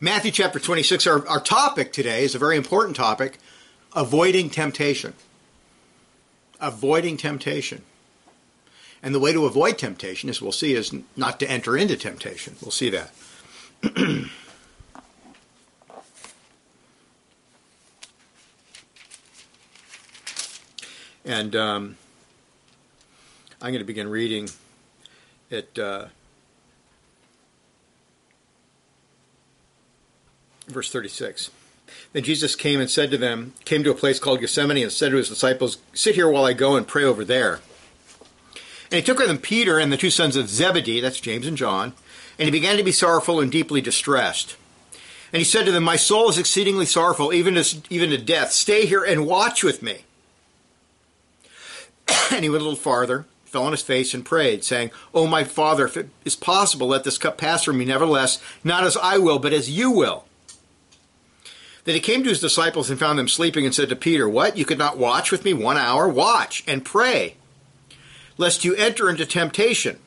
Matthew chapter 26, our, our topic today is a very important topic avoiding temptation. Avoiding temptation. And the way to avoid temptation, as we'll see, is not to enter into temptation. We'll see that. and um, I'm going to begin reading it. Uh, verse 36. Then Jesus came and said to them, came to a place called Gethsemane and said to his disciples, Sit here while I go and pray over there. And he took with him Peter and the two sons of Zebedee, that's James and John, and he began to be sorrowful and deeply distressed. And he said to them, My soul is exceedingly sorrowful, even to, even to death. Stay here and watch with me. and he went a little farther, fell on his face, and prayed, saying, O my Father, if it is possible, let this cup pass from me. Nevertheless, not as I will, but as you will. Then he came to his disciples and found them sleeping and said to Peter, What? You could not watch with me one hour? Watch and pray, lest you enter into temptation.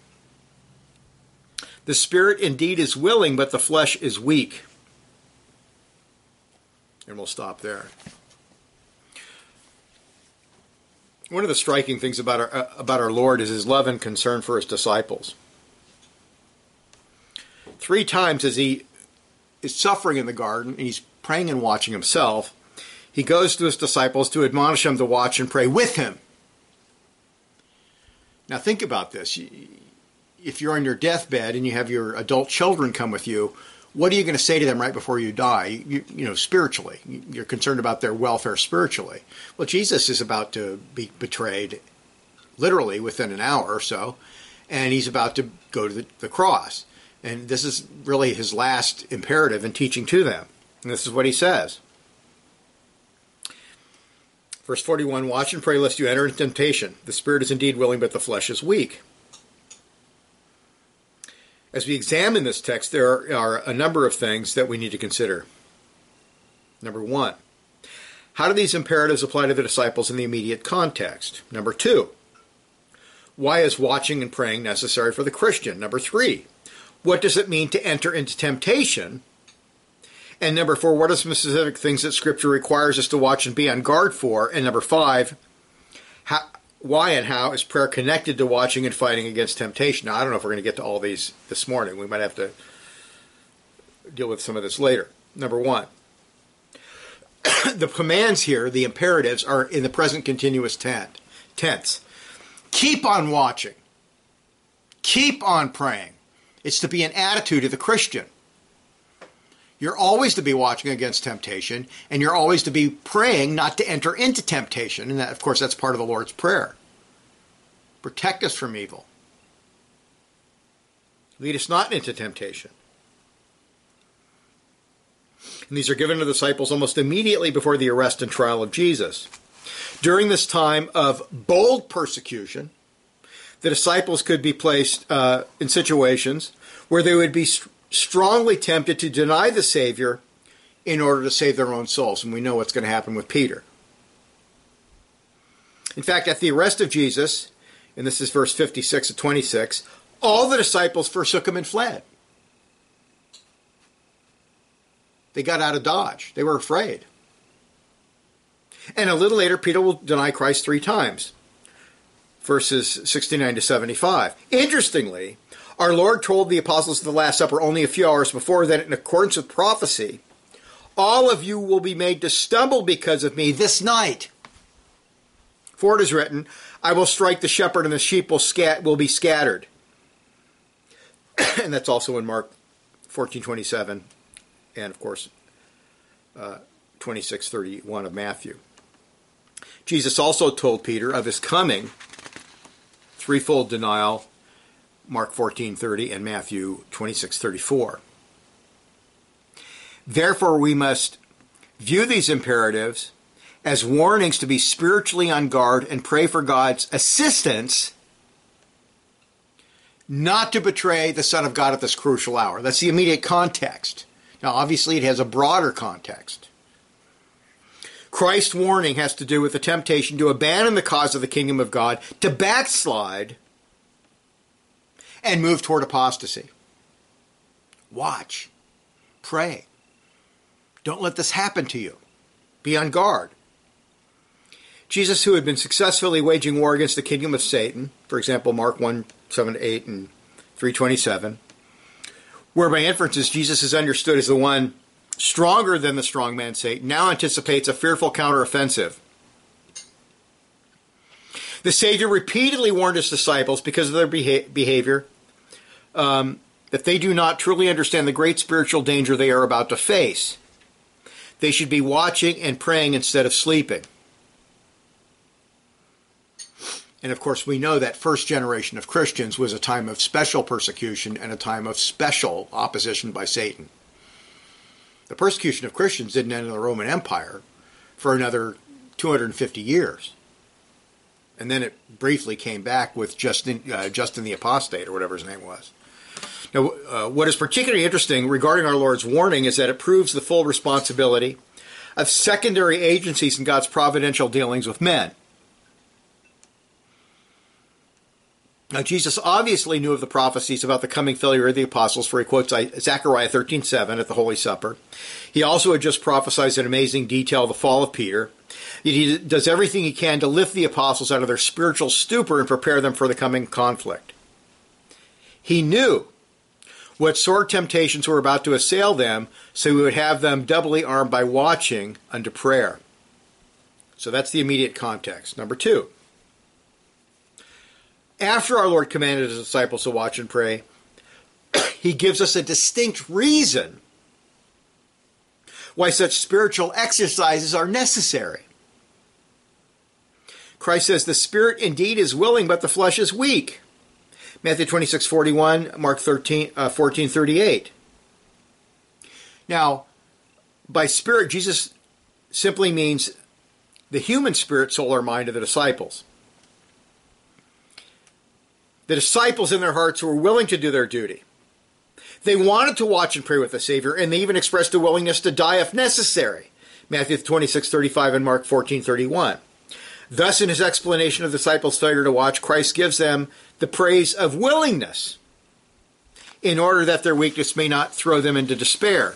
The spirit indeed is willing, but the flesh is weak. And we'll stop there. One of the striking things about our, uh, about our Lord is his love and concern for his disciples. Three times as he is suffering in the garden, and he's praying and watching himself, he goes to his disciples to admonish them to watch and pray with him. Now, think about this. If you're on your deathbed and you have your adult children come with you, what are you going to say to them right before you die? You, you, know, spiritually, you're concerned about their welfare spiritually. Well, Jesus is about to be betrayed, literally within an hour or so, and he's about to go to the, the cross. And this is really his last imperative in teaching to them. And this is what he says. Verse 41 Watch and pray lest you enter into temptation. The spirit is indeed willing, but the flesh is weak. As we examine this text, there are, a number of things that we need to consider. Number one, how do these imperatives apply to the disciples in the immediate context? Number two, why is watching and praying necessary for the Christian? Number three, what does it mean to enter into temptation? And number four, what are some specific things that Scripture requires us to watch and be on guard for? And number five, how, why and how is prayer connected to watching and fighting against temptation? Now, I don't know if we're going to get to all these this morning. We might have to deal with some of this later. Number one, the commands here, the imperatives, are in the present continuous tense. Keep on watching. Keep on praying. It's to be an attitude of the Christian. You're always to be watching against temptation, and you're always to be praying not to enter into temptation. And that, of course, that's part of the Lord's Prayer. Protect us from evil. Lead us not into temptation. And these are given to the disciples almost immediately before the arrest and trial of Jesus. During this time of bold persecution, the disciples could be placed uh, in situations where they would be strongly tempted to deny the Savior in order to save their own souls. And we know what's going to happen with Peter. In fact, at the arrest of Jesus, and this is verse 56 to 26, all the disciples forsook him and fled. They got out of Dodge. They were afraid. And a little later, Peter will deny Christ three times. Verses 69 to 75. Interestingly, our Lord told the apostles of the Last Supper only a few hours before that, in accordance with prophecy, all of you will be made to stumble because of me this night. For it is written, I will strike the shepherd and the sheep will, scat- will be scattered. and that's also in Mark 14:27 and of course uh, 26:31 of Matthew. Jesus also told Peter of his coming threefold denial Mark 14:30 and Matthew 26:34. Therefore we must view these imperatives as warnings to be spiritually on guard and pray for God's assistance not to betray the Son of God at this crucial hour. That's the immediate context. Now, obviously, it has a broader context. Christ's warning has to do with the temptation to abandon the cause of the kingdom of God, to backslide, and move toward apostasy. Watch, pray, Don't let this happen to you. Be on guard. Jesus, who had been successfully waging war against the kingdom of Satan, for example, Mark 1 7 8 and 327, where by inferences Jesus is understood as the one stronger than the strong man Satan, now anticipates a fearful counteroffensive. The Savior repeatedly warned his disciples because of their beha- behavior um, that they do not truly understand the great spiritual danger they are about to face. They should be watching and praying instead of sleeping. And of course, we know that first generation of Christians was a time of special persecution and a time of special opposition by Satan. The persecution of Christians didn't end in the Roman Empire for another 250 years. And then it briefly came back with Justin, uh, Justin the Apostate, or whatever his name was. Now, uh, what is particularly interesting regarding our Lord's warning is that it proves the full responsibility of secondary agencies in God's providential dealings with men. Now, Jesus obviously knew of the prophecies about the coming failure of the apostles, for he quotes Zechariah 13:7 at the Holy Supper. He also had just prophesied in amazing detail the fall of Peter. He does everything he can to lift the apostles out of their spiritual stupor and prepare them for the coming conflict. He knew what sore temptations were about to assail them, so he would have them doubly armed by watching unto prayer. So that's the immediate context. Number two, after our Lord commanded his disciples to watch and pray, he gives us a distinct reason why such spiritual exercises are necessary. Christ says, The spirit indeed is willing, but the flesh is weak. Matthew 26, 41, Mark 13, uh, 14, 38. Now, by spirit, Jesus simply means the human spirit, soul, or mind of the disciples the disciples in their hearts were willing to do their duty. They wanted to watch and pray with the Savior, and they even expressed a willingness to die if necessary. Matthew 26, 35 and Mark 14, 31. Thus, in his explanation of the disciples' failure to watch, Christ gives them the praise of willingness in order that their weakness may not throw them into despair.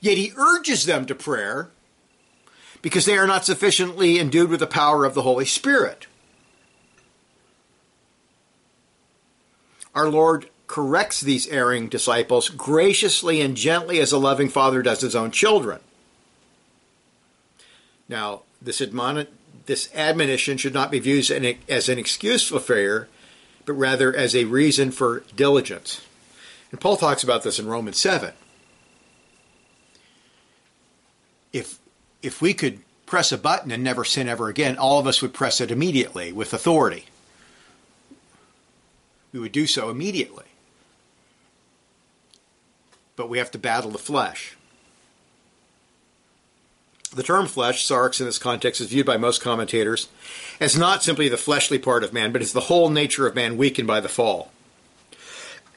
Yet he urges them to prayer because they are not sufficiently endued with the power of the Holy Spirit. our Lord corrects these erring disciples graciously and gently as a loving father does his own children. Now, this, admon- this admonition should not be viewed as an excuse for failure, but rather as a reason for diligence. And Paul talks about this in Romans 7. If, if we could press a button and never sin ever again, all of us would press it immediately with authority we would do so immediately. But we have to battle the flesh. The term flesh, sarx, in this context, is viewed by most commentators as not simply the fleshly part of man, but as the whole nature of man weakened by the fall.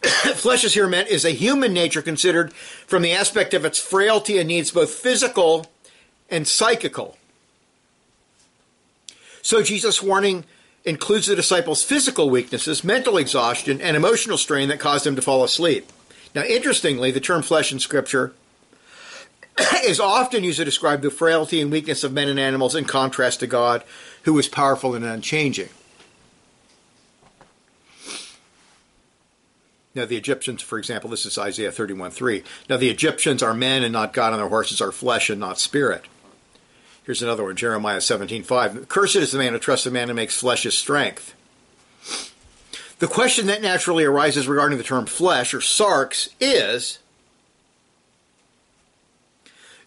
flesh is here meant is a human nature considered from the aspect of its frailty and needs both physical and psychical. So Jesus' warning includes the disciples' physical weaknesses, mental exhaustion, and emotional strain that caused them to fall asleep. Now, interestingly, the term flesh in Scripture is often used to describe the frailty and weakness of men and animals in contrast to God, who is powerful and unchanging. Now, the Egyptians, for example, this is Isaiah 31 3. Now, the Egyptians are men and not God, and their horses are flesh and not spirit. Here's another one, Jeremiah 17:5. Cursed is the man who trusts a man and makes flesh his strength. The question that naturally arises regarding the term flesh or sarx is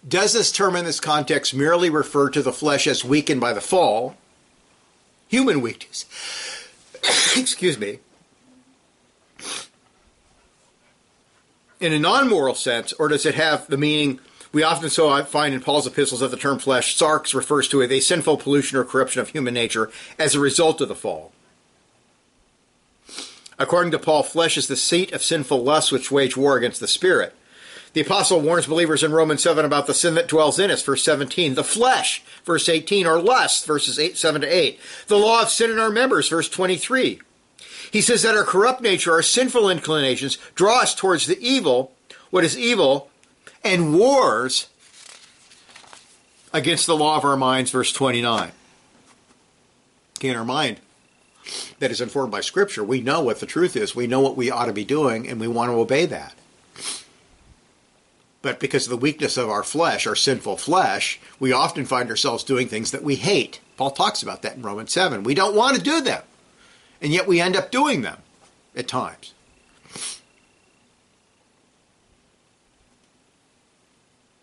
Does this term in this context merely refer to the flesh as weakened by the fall, human weakness? Excuse me. In a non moral sense, or does it have the meaning we often so find in Paul's epistles that the term flesh, sarx, refers to a sinful pollution or corruption of human nature as a result of the fall. According to Paul, flesh is the seat of sinful lusts which wage war against the spirit. The apostle warns believers in Romans 7 about the sin that dwells in us, verse 17. The flesh, verse 18, or lust, verses 8, 7 to 8. The law of sin in our members, verse 23. He says that our corrupt nature, our sinful inclinations, draw us towards the evil, what is evil, and wars against the law of our minds, verse 29. In our mind that is informed by Scripture, we know what the truth is. We know what we ought to be doing, and we want to obey that. But because of the weakness of our flesh, our sinful flesh, we often find ourselves doing things that we hate. Paul talks about that in Romans 7. We don't want to do them, and yet we end up doing them at times.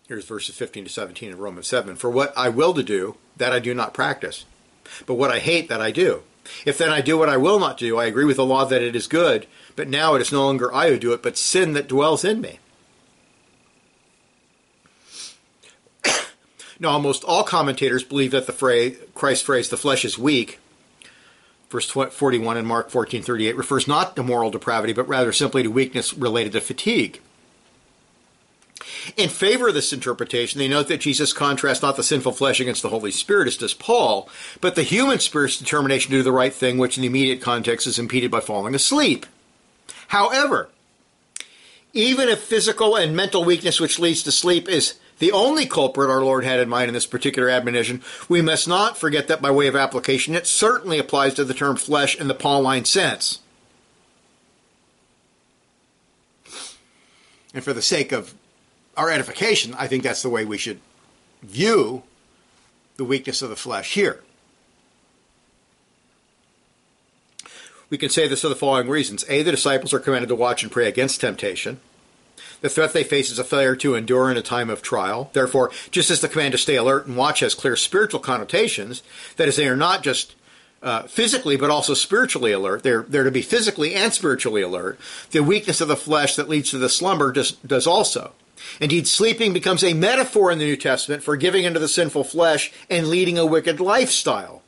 Here's verses 15 to 17 of Romans 7. For what I will to do, that I do not practice. But what I hate, that I do. If then I do what I will not do, I agree with the law that it is good, but now it is no longer I who do it, but sin that dwells in me. Now, almost all commentators believe that the phrase, Christ's phrase, the flesh is weak, verse 41 in Mark 14:38 refers not to moral depravity, but rather simply to weakness related to fatigue. In favor of this interpretation, they note that Jesus contrasts not the sinful flesh against the Holy Spirit, as does Paul, but the human spirit's determination to do the right thing, which in the immediate context is impeded by falling asleep. However, even if physical and mental weakness which leads to sleep is the only culprit our Lord had in mind in this particular admonition, we must not forget that by way of application, it certainly applies to the term flesh in the Pauline sense. And for the sake of our edification, I think that's the way we should view the weakness of the flesh here. We can say this for the following reasons. A, the disciples are commanded to watch and pray against temptation. The threat they face is a failure to endure in a time of trial. Therefore, just as the command to stay alert and watch has clear spiritual connotations, that is, they are not just uh, physically but also spiritually alert. They're, they're to be physically and spiritually alert. The weakness of the flesh that leads to the slumber does, does also. Indeed, sleeping becomes a metaphor in the New Testament for giving into the sinful flesh and leading a wicked lifestyle.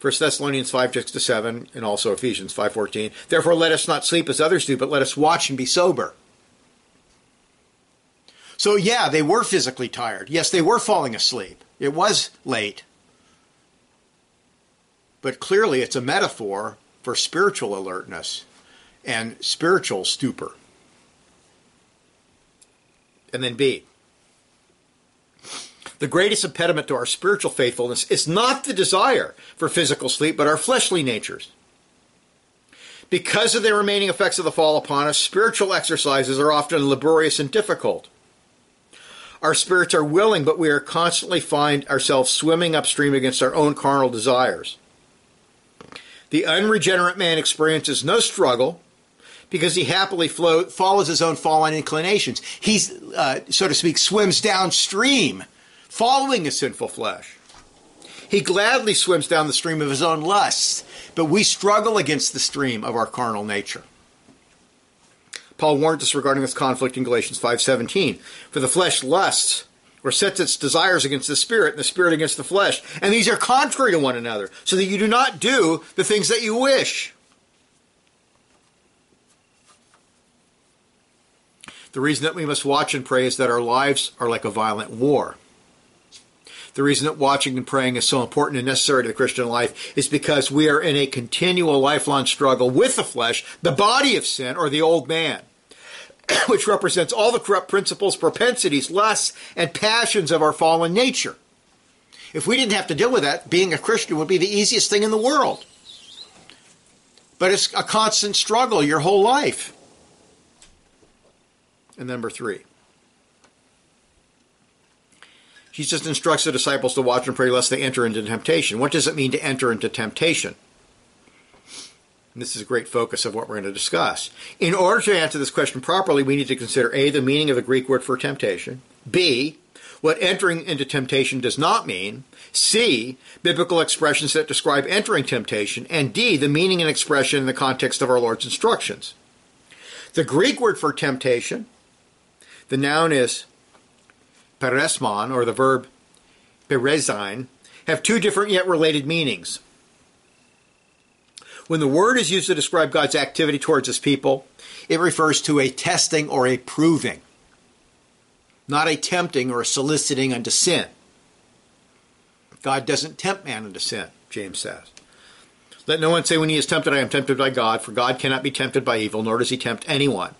1 Thessalonians 5, 6 to 7, and also Ephesians 5.14. Therefore let us not sleep as others do, but let us watch and be sober. So yeah, they were physically tired. Yes, they were falling asleep. It was late. But clearly it's a metaphor for spiritual alertness and spiritual stupor and then B. The greatest impediment to our spiritual faithfulness is not the desire for physical sleep, but our fleshly natures. Because of the remaining effects of the fall upon us, spiritual exercises are often laborious and difficult. Our spirits are willing, but we are constantly find ourselves swimming upstream against our own carnal desires. The unregenerate man experiences no struggle because he happily flow, follows his own fallen inclinations. He, uh, so to speak, swims downstream, following his sinful flesh. He gladly swims down the stream of his own lusts, but we struggle against the stream of our carnal nature. Paul warned us regarding this conflict in Galatians 5:17. For the flesh lusts or sets its desires against the spirit and the spirit against the flesh, and these are contrary to one another, so that you do not do the things that you wish. The reason that we must watch and pray is that our lives are like a violent war. The reason that watching and praying is so important and necessary to the Christian life is because we are in a continual lifelong struggle with the flesh, the body of sin, or the old man, which represents all the corrupt principles, propensities, lusts, and passions of our fallen nature. If we didn't have to deal with that, being a Christian would be the easiest thing in the world. But it's a constant struggle your whole life. And number three, Jesus instructs the disciples to watch and pray lest they enter into temptation. What does it mean to enter into temptation? And this is a great focus of what we're going to discuss. In order to answer this question properly, we need to consider A, the meaning of the Greek word for temptation, B, what entering into temptation does not mean, C, biblical expressions that describe entering temptation, and D, the meaning and expression in the context of our Lord's instructions. The Greek word for temptation the noun is peirasmon, or the verb peirazein, have two different yet related meanings. When the word is used to describe God's activity towards his people, it refers to a testing or a proving, not a tempting or a soliciting unto sin. God doesn't tempt man into sin, James says. Let no one say when he is tempted, I am tempted by God, for God cannot be tempted by evil, nor does he tempt anyone.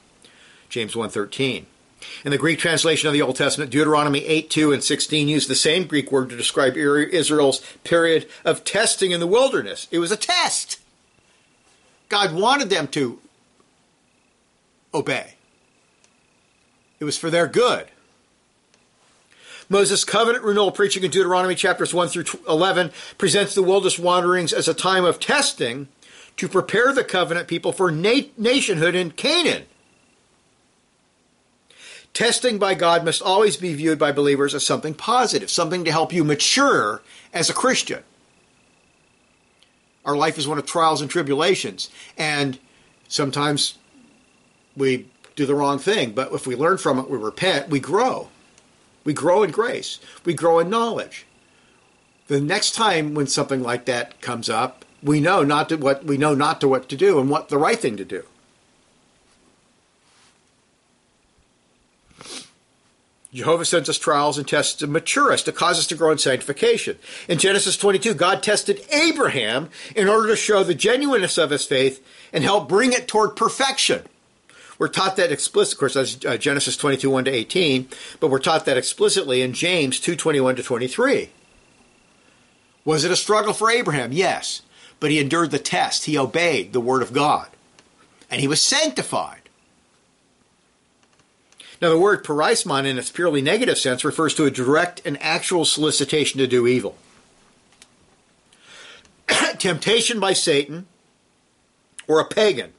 James 1.13. In the Greek translation of the Old Testament, Deuteronomy 8 2 and 16 use the same Greek word to describe Israel's period of testing in the wilderness. It was a test. God wanted them to obey, it was for their good. Moses' covenant renewal preaching in Deuteronomy chapters 1 through 11 presents the wilderness wanderings as a time of testing to prepare the covenant people for na- nationhood in Canaan. Testing by God must always be viewed by believers as something positive, something to help you mature as a Christian. Our life is one of trials and tribulations, and sometimes we do the wrong thing, but if we learn from it, we repent, we grow. We grow in grace. We grow in knowledge. The next time when something like that comes up, we know not to what we know not to what to do and what the right thing to do. Jehovah sends us trials and tests to mature us, to cause us to grow in sanctification. In Genesis 22, God tested Abraham in order to show the genuineness of his faith and help bring it toward perfection. We're taught that explicitly, of course, that's uh, Genesis 22, 1 to 18, but we're taught that explicitly in James 2, 21 to 23. Was it a struggle for Abraham? Yes. But he endured the test. He obeyed the word of God. And he was sanctified. Now, the word peirasmon in its purely negative sense refers to a direct and actual solicitation to do evil. Temptation by Satan or a pagan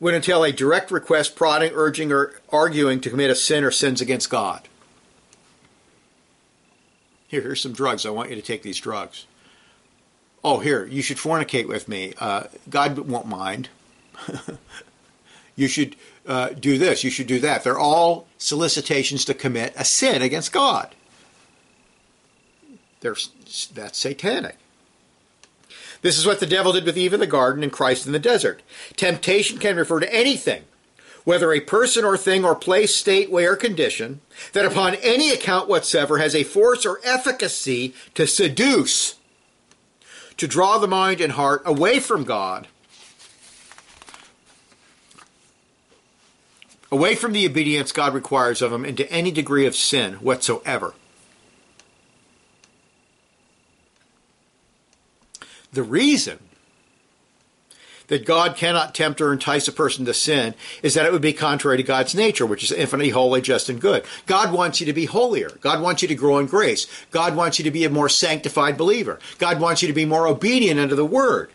would entail a direct request, prodding, urging, or arguing to commit a sin or sins against God. Here, here's some drugs. I want you to take these drugs. Oh, here, you should fornicate with me. Uh, God won't mind. you should uh, do this. You should do that. They're all solicitations to commit a sin against God. They're, that's satanic. This is what the devil did with Eve in the garden and Christ in the desert. Temptation can refer to anything, whether a person or thing or place, state, way, or condition, that upon any account whatsoever has a force or efficacy to seduce, to draw the mind and heart away from God, away from the obedience God requires of them, into any degree of sin whatsoever. The reason that God cannot tempt or entice a person to sin is that it would be contrary to God's nature, which is infinitely holy, just, and good. God wants you to be holier. God wants you to grow in grace. God wants you to be a more sanctified believer. God wants you to be more obedient unto the word.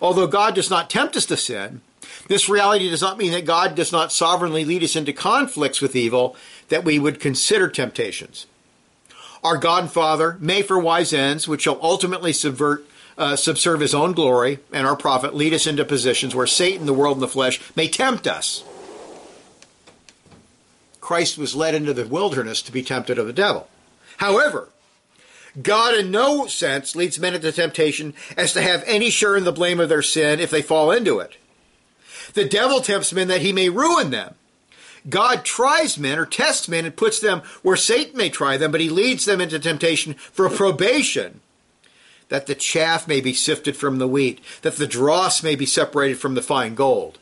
Although God does not tempt us to sin, this reality does not mean that God does not sovereignly lead us into conflicts with evil that we would consider temptations. Our God and Father may, for wise ends, which shall ultimately subvert uh, subserve his own glory, and our profit lead us into positions where Satan, the world, and the flesh may tempt us. Christ was led into the wilderness to be tempted of the devil. However, God in no sense leads men into temptation as to have any share in the blame of their sin if they fall into it. The devil tempts men that he may ruin them. God tries men or tests men and puts them where Satan may try them, but he leads them into temptation for probation that the chaff may be sifted from the wheat, that the dross may be separated from the fine gold.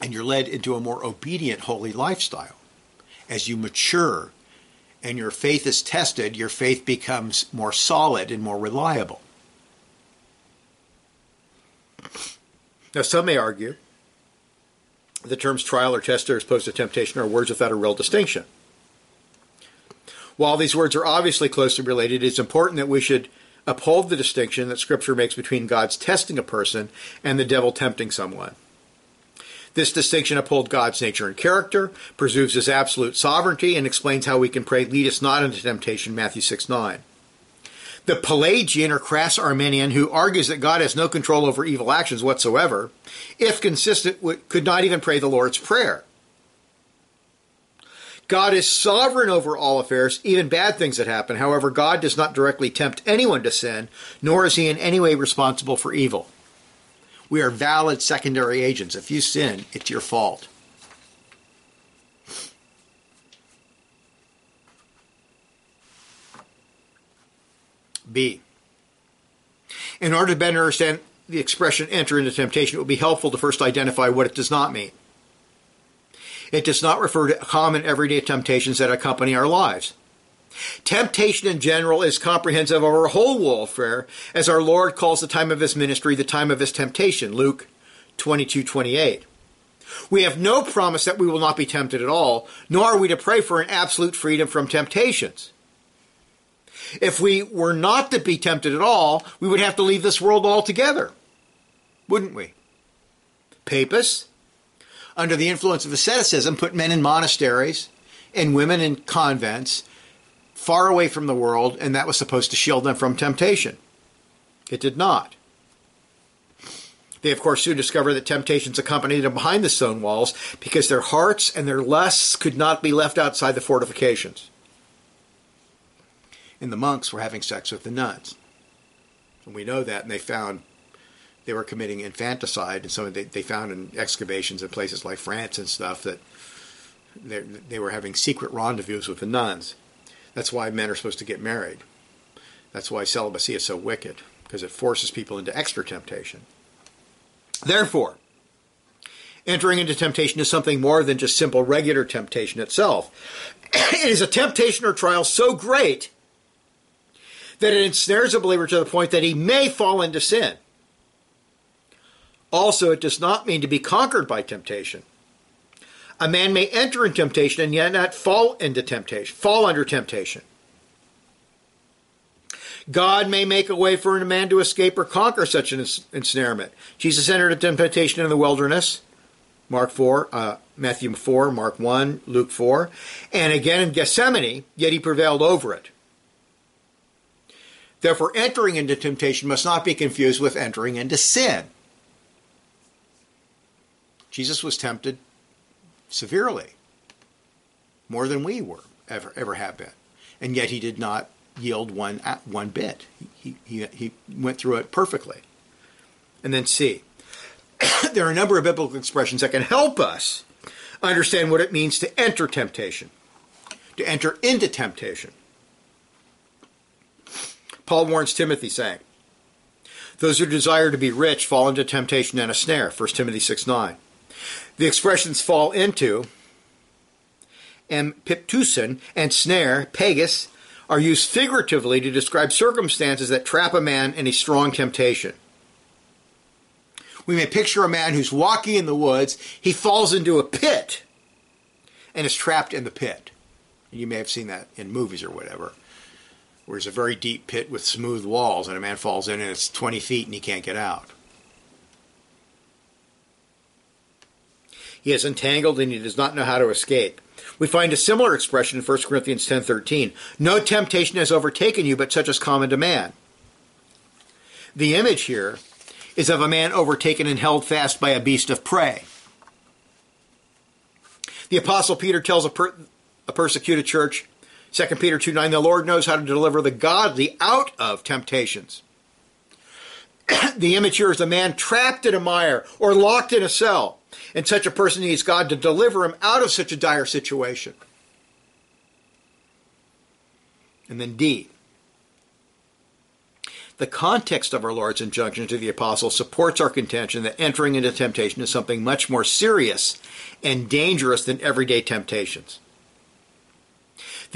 And you're led into a more obedient, holy lifestyle. As you mature and your faith is tested, your faith becomes more solid and more reliable. Now, some may argue the terms trial or test as opposed to temptation are words without a real distinction. While these words are obviously closely related, it's important that we should uphold the distinction that Scripture makes between God's testing a person and the devil tempting someone. This distinction upholds God's nature and character, preserves his absolute sovereignty, and explains how we can pray, Lead us not into temptation, Matthew 6 9. The Pelagian or crass Arminian, who argues that God has no control over evil actions whatsoever, if consistent, could not even pray the Lord's Prayer. God is sovereign over all affairs, even bad things that happen. However, God does not directly tempt anyone to sin, nor is he in any way responsible for evil. We are valid secondary agents. If you sin, it's your fault. B. In order to better understand the expression enter into temptation, it would be helpful to first identify what it does not mean. It does not refer to common everyday temptations that accompany our lives. Temptation in general is comprehensive of our whole warfare, as our Lord calls the time of his ministry the time of his temptation, Luke 22 28. We have no promise that we will not be tempted at all, nor are we to pray for an absolute freedom from temptations. If we were not to be tempted at all, we would have to leave this world altogether, wouldn't we? Papists, under the influence of asceticism, put men in monasteries and women in convents far away from the world, and that was supposed to shield them from temptation. It did not. They, of course, soon discovered that temptations accompanied them behind the stone walls because their hearts and their lusts could not be left outside the fortifications. And the monks were having sex with the nuns. And we know that, and they found they were committing infanticide, and so they, they found in excavations in places like France and stuff that they were having secret rendezvous with the nuns. That's why men are supposed to get married. That's why celibacy is so wicked, because it forces people into extra temptation. Therefore, entering into temptation is something more than just simple regular temptation itself. it is a temptation or trial so great that it ensnares a believer to the point that he may fall into sin. Also, it does not mean to be conquered by temptation. A man may enter in temptation and yet not fall into temptation, fall under temptation. God may make a way for a man to escape or conquer such an ensnarement. Jesus entered a temptation in the wilderness, Mark 4, uh, Matthew 4, Mark 1, Luke 4, and again in Gethsemane, yet he prevailed over it. Therefore, entering into temptation must not be confused with entering into sin. Jesus was tempted severely, more than we were ever ever have been, and yet he did not yield one uh, one bit. He he he went through it perfectly. And then C. there are a number of biblical expressions that can help us understand what it means to enter temptation, to enter into temptation. Paul warns Timothy, saying, Those who desire to be rich fall into temptation and a snare, 1 Timothy 6 9. The expressions fall into empiptousin and snare, pagis, are used figuratively to describe circumstances that trap a man in a strong temptation. We may picture a man who's walking in the woods, he falls into a pit and is trapped in the pit. You may have seen that in movies or whatever, where there's a very deep pit with smooth walls and a man falls in and it's 20 feet and he can't get out. He is entangled and he does not know how to escape. We find a similar expression in 1 Corinthians 10:13. No temptation has overtaken you but such as common to man. The image here is of a man overtaken and held fast by a beast of prey. The apostle Peter tells a, per- a persecuted church, 2 Peter 2 9, the Lord knows how to deliver the godly out of temptations. the immature is a man trapped in a mire or locked in a cell. And such a person needs God to deliver him out of such a dire situation. And then D. The context of our Lord's injunction to the apostles supports our contention that entering into temptation is something much more serious and dangerous than everyday temptations.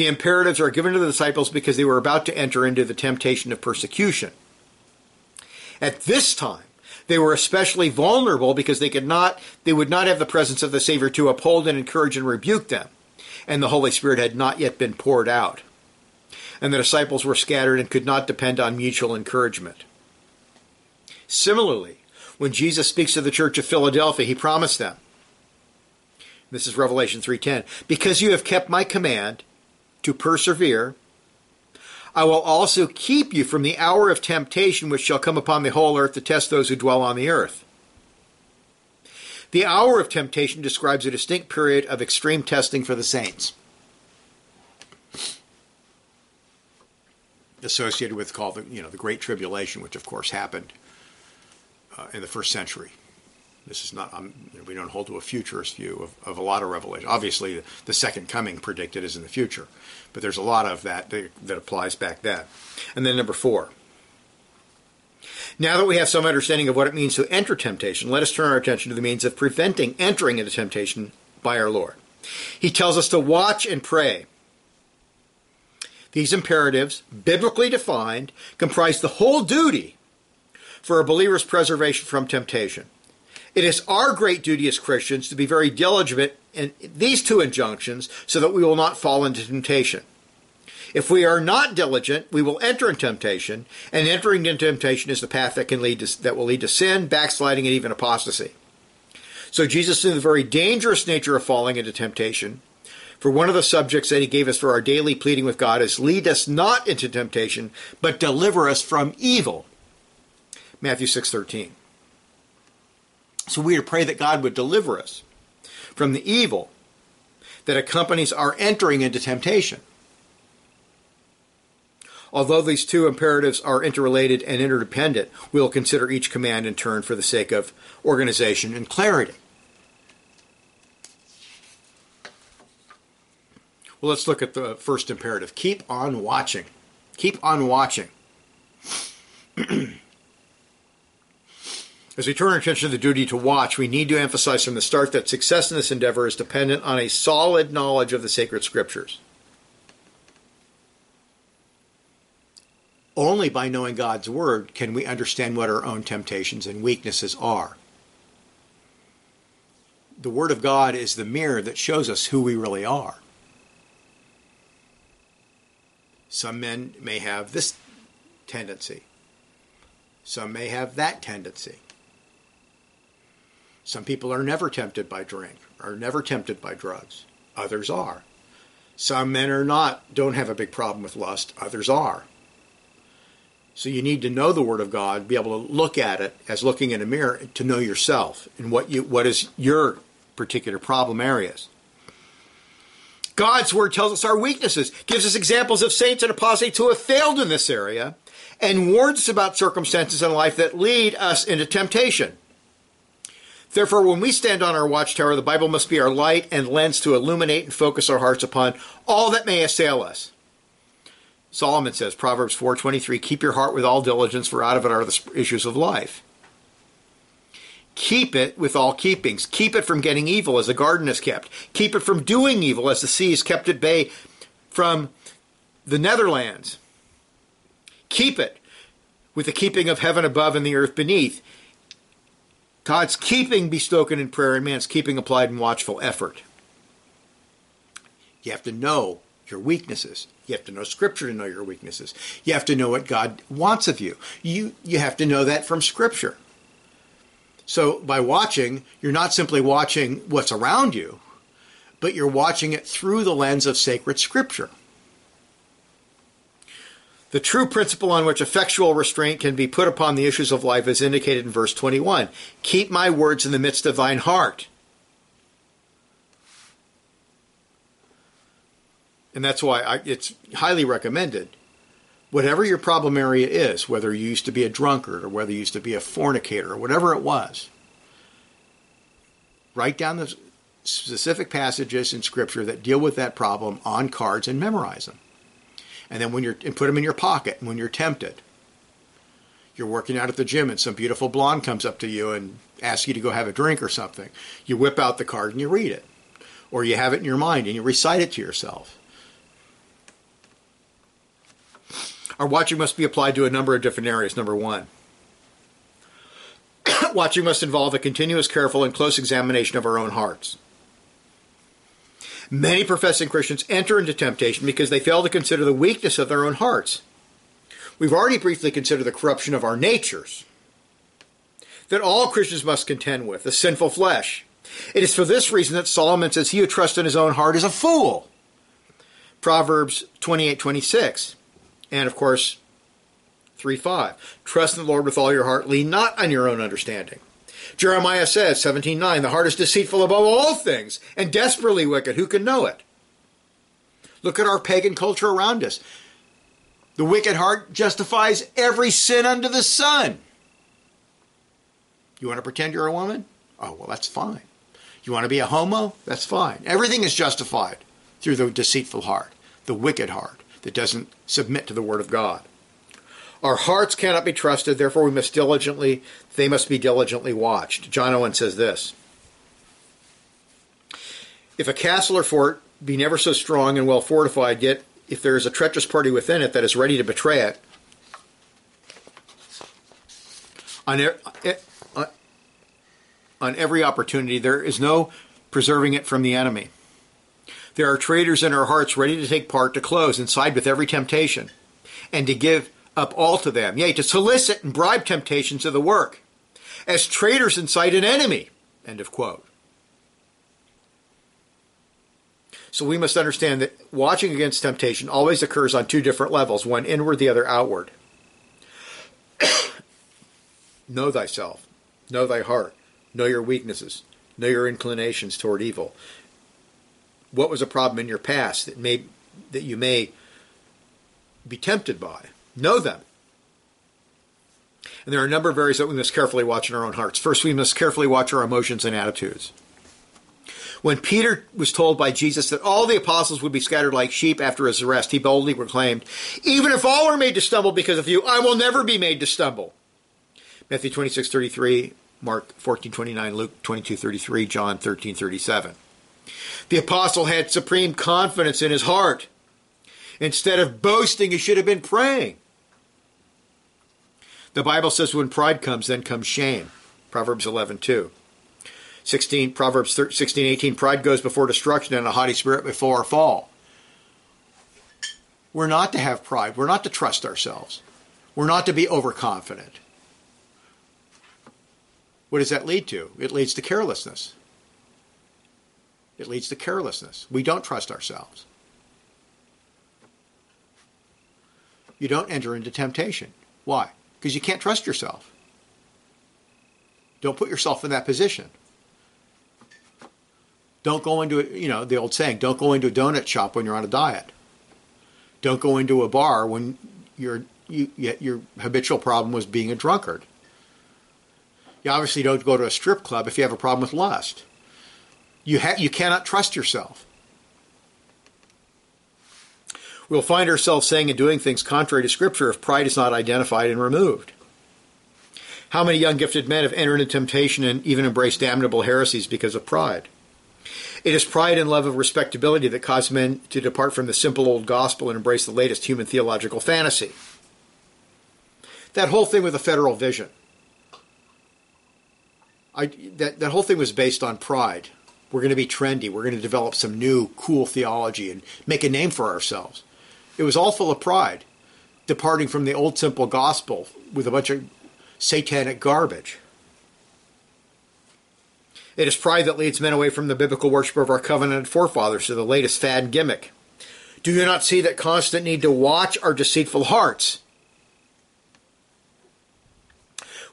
The imperatives are given to the disciples because they were about to enter into the temptation of persecution. At this time, they were especially vulnerable because they could not they would not have the presence of the Savior to uphold and encourage and rebuke them. And the Holy Spirit had not yet been poured out. And the disciples were scattered and could not depend on mutual encouragement. Similarly, when Jesus speaks to the church of Philadelphia, he promised them. This is Revelation 3:10, because you have kept my command to persevere I will also keep you from the hour of temptation which shall come upon the whole earth to test those who dwell on the earth. The hour of temptation describes a distinct period of extreme testing for the saints. Associated with called the you know the Great Tribulation, which of course happened uh, in the first century. This is not, um, we don't hold to a futurist view of, of a lot of revelation. Obviously, the, the, second coming predicted is in the future, but there's a lot of that that, that applies back then. And then number four. Now that we have some understanding of what it means to enter temptation, let us turn our attention to the means of preventing entering into temptation by our Lord. He tells us to watch and pray. These imperatives, biblically defined, comprise the whole duty for a believer's preservation from temptation. It is our great duty as Christians to be very diligent in these two injunctions so that we will not fall into temptation. If we are not diligent, we will enter in temptation, and entering into temptation is the path that can lead to, that will lead to sin, backsliding, and even apostasy. So Jesus knew the very dangerous nature of falling into temptation. For one of the subjects that he gave us for our daily pleading with God is lead us not into temptation, but deliver us from evil. Matthew 6:13. So we are to pray that God would deliver us from the evil that accompanies our entering into temptation. Although these two imperatives are interrelated and interdependent, we'll consider each command in turn for the sake of organization and clarity. Well, let's look at the first imperative. Keep on watching. Keep on watching. As we turn our attention to the duty to watch, we need to emphasize from the start that success in this endeavor is dependent on a solid knowledge of the sacred scriptures. Only by knowing God's Word can we understand what our own temptations and weaknesses are. The Word of God is the mirror that shows us who we really are. Some men may have this tendency, some may have that tendency. Some people are never tempted by drink, are never tempted by drugs. Others are. Some men are not, don't have a big problem with lust. Others are. So you need to know the Word of God, be able to look at it as looking in a mirror to know yourself and what you what is your particular problem areas. God's Word tells us our weaknesses, gives us examples of saints and apostates who have failed in this area, and warns us about circumstances in life that lead us into temptation. Therefore, when we stand on our watchtower, the Bible must be our light and lens to illuminate and focus our hearts upon all that may assail us. Solomon says, Proverbs 4:23, "Keep your heart with all diligence, for out of it are the issues of life." Keep it with all keepings. Keep it from getting evil as the garden is kept. Keep it from doing evil as the sea is kept at bay from the Netherlands. Keep it with the keeping of heaven above and the earth beneath. God's keeping be spoken in prayer and man's keeping applied in watchful effort. You have to know your weaknesses. You have to know scripture to know your weaknesses. You have to know what God wants of you. You you have to know that from scripture. So by watching, you're not simply watching what's around you, but you're watching it through the lens of sacred scripture. The true principle on which effectual restraint can be put upon the issues of life is indicated in verse 21. Keep my words in the midst of thine heart. And that's why I, it's highly recommended. Whatever your problem area is, whether you used to be a drunkard or whether you used to be a fornicator or whatever it was, write down the specific passages in Scripture that deal with that problem on cards and memorize them and then when you're and put them in your pocket when you're tempted. You're working out at the gym and some beautiful blonde comes up to you and asks you to go have a drink or something. You whip out the card and you read it. Or you have it in your mind and you recite it to yourself. Our watching must be applied to a number of different areas. Number one, watching must involve a continuous, careful, and close examination of our own hearts. Many professing Christians enter into temptation because they fail to consider the weakness of their own hearts. We've already briefly considered the corruption of our natures that all Christians must contend with, the sinful flesh. It is for this reason that Solomon says, He who trusts in his own heart is a fool. Proverbs 28 26. And of course, 3 5. Trust in the Lord with all your heart, lean not on your own understanding. Jeremiah says, 17:9, the heart is deceitful above all things and desperately wicked. Who can know it? Look at our pagan culture around us. The wicked heart justifies every sin under the sun. You want to pretend you're a woman? Oh, well, that's fine. You want to be a homo? That's fine. Everything is justified through the deceitful heart, the wicked heart that doesn't submit to the Word of God. Our hearts cannot be trusted, therefore we must diligently they must be diligently watched. John Owen says this. If a castle or fort be never so strong and well fortified, yet if there is a treacherous party within it that is ready to betray it, on, on every opportunity, there is no preserving it from the enemy. There are traitors in our hearts ready to take part, to close and side with every temptation, and to give up all to them, yea, to solicit and bribe temptations of the work, as traitors incite an enemy. End of quote. So we must understand that watching against temptation always occurs on two different levels, one inward, the other outward. know thyself, know thy heart, know your weaknesses, know your inclinations toward evil. What was a problem in your past that may that you may be tempted by? Know them. And there are a number of areas that we must carefully watch in our own hearts. First, we must carefully watch our emotions and attitudes. When Peter was told by Jesus that all the apostles would be scattered like sheep after his arrest, he boldly proclaimed, Even if all are made to stumble because of you, I will never be made to stumble. Matthew 26, 33, Mark 14, 29, Luke 22, 33, John 13, 37. The apostle had supreme confidence in his heart. Instead of boasting, he should have been praying. The Bible says when pride comes, then comes shame. Proverbs 11, 2. 16, Proverbs 16, 18, pride goes before destruction and a haughty spirit before a fall. We're not to have pride. We're not to trust ourselves. We're not to be overconfident. What does that lead to? It leads to carelessness. It leads to carelessness. We don't trust ourselves. You don't enter into temptation. Why? Because you can't trust yourself. Don't put yourself in that position. Don't go into, you know, the old saying, don't go into a donut shop when you're on a diet. Don't go into a bar when your you, your habitual problem was being a drunkard. You obviously don't go to a strip club if you have a problem with lust. You, ha- you cannot trust yourself. We'll find ourselves saying and doing things contrary to Scripture if pride is not identified and removed. How many young gifted men have entered into temptation and even embraced damnable heresies because of pride? It is pride and love of respectability that cause men to depart from the simple old gospel and embrace the latest human theological fantasy. That whole thing with the federal vision. I, that, that whole thing was based on pride. We're going to be trendy. We're going to develop some new, cool theology and make a name for ourselves. It was all full of pride, departing from the old simple gospel with a bunch of satanic garbage. It is pride that leads men away from the biblical worship of our covenanted forefathers to the latest fad gimmick. Do you not see that constant need to watch our deceitful hearts?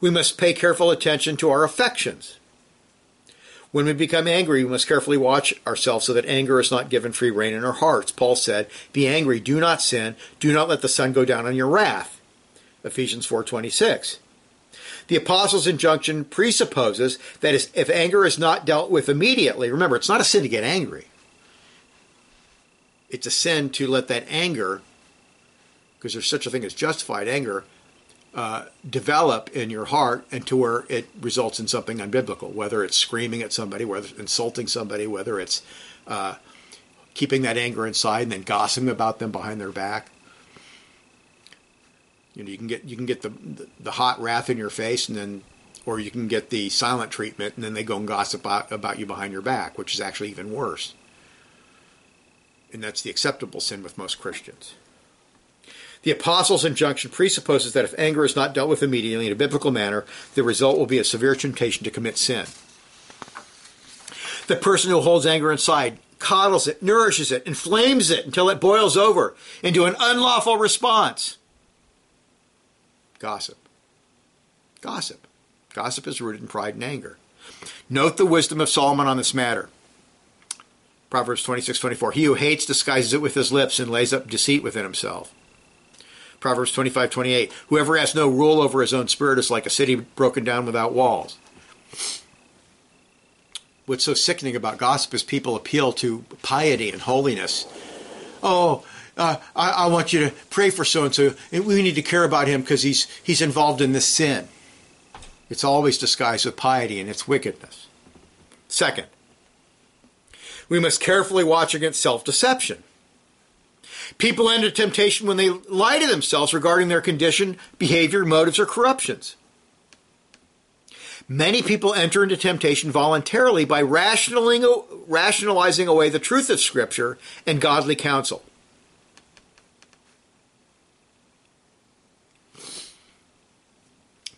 We must pay careful attention to our affections. When we become angry, we must carefully watch ourselves so that anger is not given free rein in our hearts. Paul said, "Be angry, do not sin, do not let the sun go down on your wrath." Ephesians 4:26. The apostles' injunction presupposes that if anger is not dealt with immediately, remember, it's not a sin to get angry. It's a sin to let that anger, because there's such a thing as justified anger, uh, develop in your heart and to where it results in something unbiblical, whether it's screaming at somebody, whether it's insulting somebody, whether it's uh, keeping that anger inside and then gossiping about them behind their back. You know, you can get you can get the, the, hot wrath in your face, and then, or you can get the silent treatment, and then they go and gossip about, about you behind your back, which is actually even worse. And that's the acceptable sin with most Christians. The apostles' injunction presupposes that if anger is not dealt with immediately in a biblical manner, the result will be a severe temptation to commit sin. The person who holds anger inside coddles it, nourishes it, inflames it until it boils over into an unlawful response. Gossip. Gossip. Gossip is rooted in pride and anger. Note the wisdom of Solomon on this matter. Proverbs 26 24. He who hates disguises it with his lips and lays up deceit within himself. Proverbs 25 28. Whoever has no rule over his own spirit is like a city broken down without walls. What's so sickening about gossip is people appeal to piety and holiness. Oh, uh, I, I want you to pray for so and so, we need to care about him because he's he's involved in this sin. It's always disguised with piety and it's wickedness. Second, we must carefully watch against self deception. People enter temptation when they lie to themselves regarding their condition, behavior, motives, or corruptions. Many people enter into temptation voluntarily by rationalizing away the truth of Scripture and godly counsel.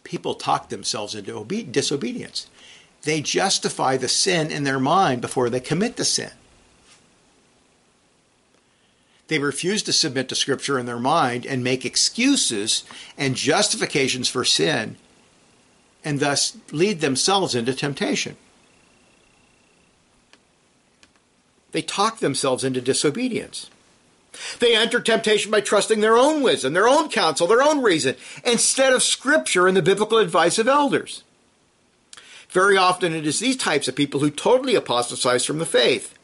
People talk themselves into disobedience. They justify the sin in their mind before they commit the sin. They refuse to submit to Scripture in their mind and make excuses and justifications for sin and thus lead themselves into temptation. They talk themselves into disobedience. They enter temptation by trusting their own wisdom, their own counsel, their own reason, instead of Scripture and the biblical advice of elders. Very often it is these types of people who totally apostatize from the faith.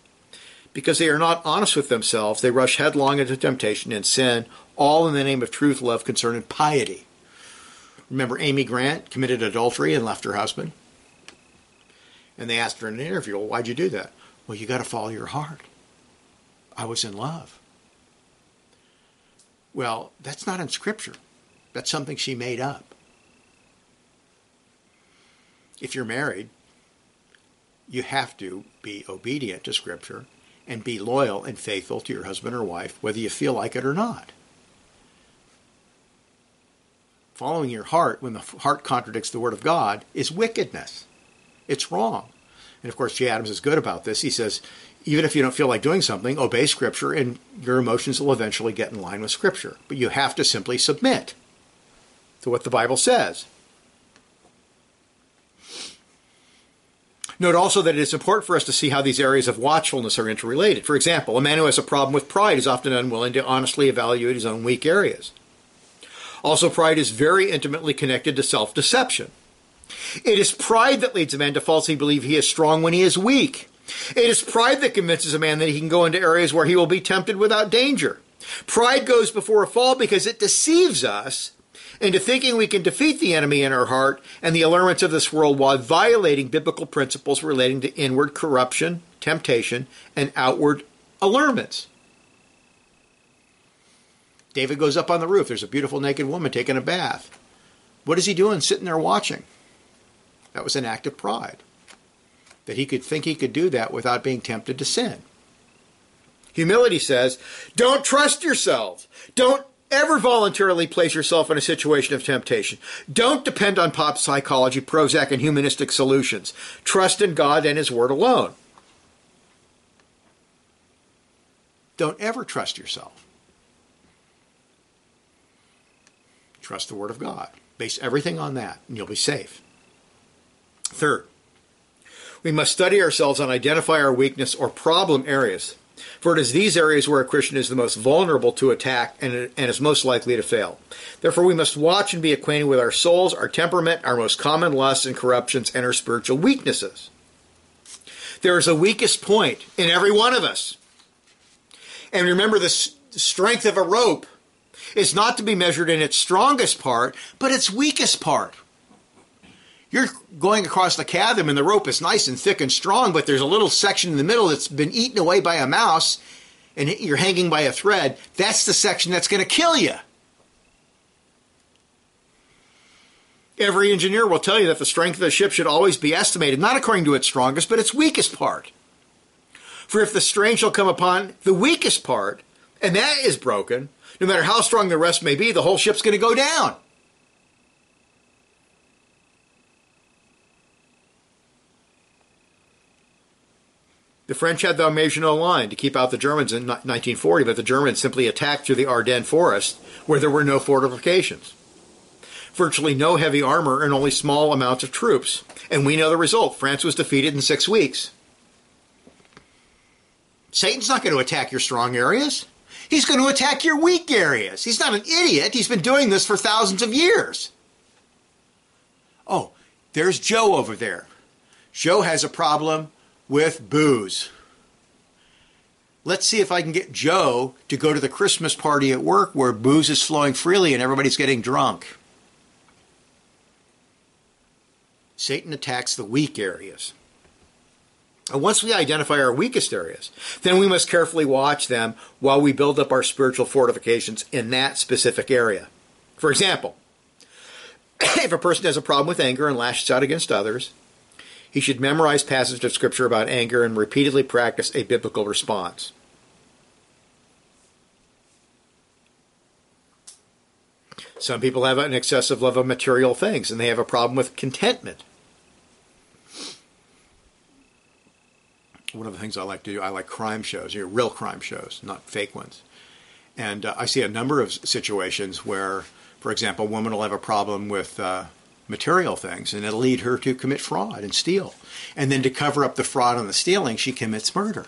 Because they are not honest with themselves, they rush headlong into temptation and sin, all in the name of truth, love, concern, and piety. Remember, Amy Grant committed adultery and left her husband? And they asked her in an interview, well, why'd you do that? Well, you got to follow your heart. I was in love. Well, that's not in Scripture. That's something she made up. If you're married, you have to be obedient to Scripture and be loyal and faithful to your husband or wife, whether you feel like it or not following your heart when the heart contradicts the word of God is wickedness. It's wrong. And of course, Jay Adams is good about this. He says, even if you don't feel like doing something, obey Scripture and your emotions will eventually get in line with Scripture. But you have to simply submit to what the Bible says. Note also that it is important for us to see how these areas of watchfulness are interrelated. For example, a man who has a problem with pride is often unwilling to honestly evaluate his own weak areas. Also, pride is very intimately connected to self deception. It is pride that leads a man to falsely believe he is strong when he is weak. It is pride that convinces a man that he can go into areas where he will be tempted without danger. Pride goes before a fall because it deceives us into thinking we can defeat the enemy in our heart and the allurements of this world while violating biblical principles relating to inward corruption, temptation, and outward allurements. David goes up on the roof. There's a beautiful naked woman taking a bath. What is he doing sitting there watching? That was an act of pride. That he could think he could do that without being tempted to sin. Humility says, don't trust yourselves. Don't ever voluntarily place yourself in a situation of temptation. Don't depend on pop psychology, Prozac, and humanistic solutions. Trust in God and His Word alone. Don't ever trust yourself. Trust the Word of God. Base everything on that, and you'll be safe. Third, we must study ourselves and identify our weakness or problem areas. For it is these areas where a Christian is the most vulnerable to attack and, and is most likely to fail. Therefore, we must watch and be acquainted with our souls, our temperament, our most common lusts and corruptions, and our spiritual weaknesses. There is a weakest point in every one of us. And remember, the strength of a rope is not to be measured in its strongest part, but its weakest part. You're going across the chasm and the rope is nice and thick and strong, but there's a little section in the middle that's been eaten away by a mouse and you're hanging by a thread. That's the section that's going to kill you. Every engineer will tell you that the strength of the ship should always be estimated not according to its strongest, but its weakest part. For if the strain shall come upon the weakest part, and that is broken, no matter how strong the rest may be, the whole ship's going to go down. The French had the Maginot Line to keep out the Germans in 1940, but the Germans simply attacked through the Ardennes forest where there were no fortifications. Virtually no heavy armor and only small amounts of troops. And we know the result. France was defeated in six weeks. Satan's not going to attack your strong areas. He's going to attack your weak areas. He's not an idiot. He's been doing this for thousands of years. Oh, there's Joe over there. Joe has a problem with booze. let's see if I can get Joe to go to the Christmas party at work where booze is flowing freely and everybody's getting drunk. Satan attacks the weak areas. And once we identify our weakest areas, then we must carefully watch them while we build up our spiritual fortifications in that specific area. For example, if a person has a problem with anger and lashes out against others, he should memorize passages of scripture about anger and repeatedly practice a biblical response. Some people have an excessive love of material things and they have a problem with contentment. One of the things I like to do, I like crime shows, you know, real crime shows, not fake ones. And uh, I see a number of situations where, for example, a woman will have a problem with uh, material things and it'll lead her to commit fraud and steal. And then to cover up the fraud and the stealing, she commits murder.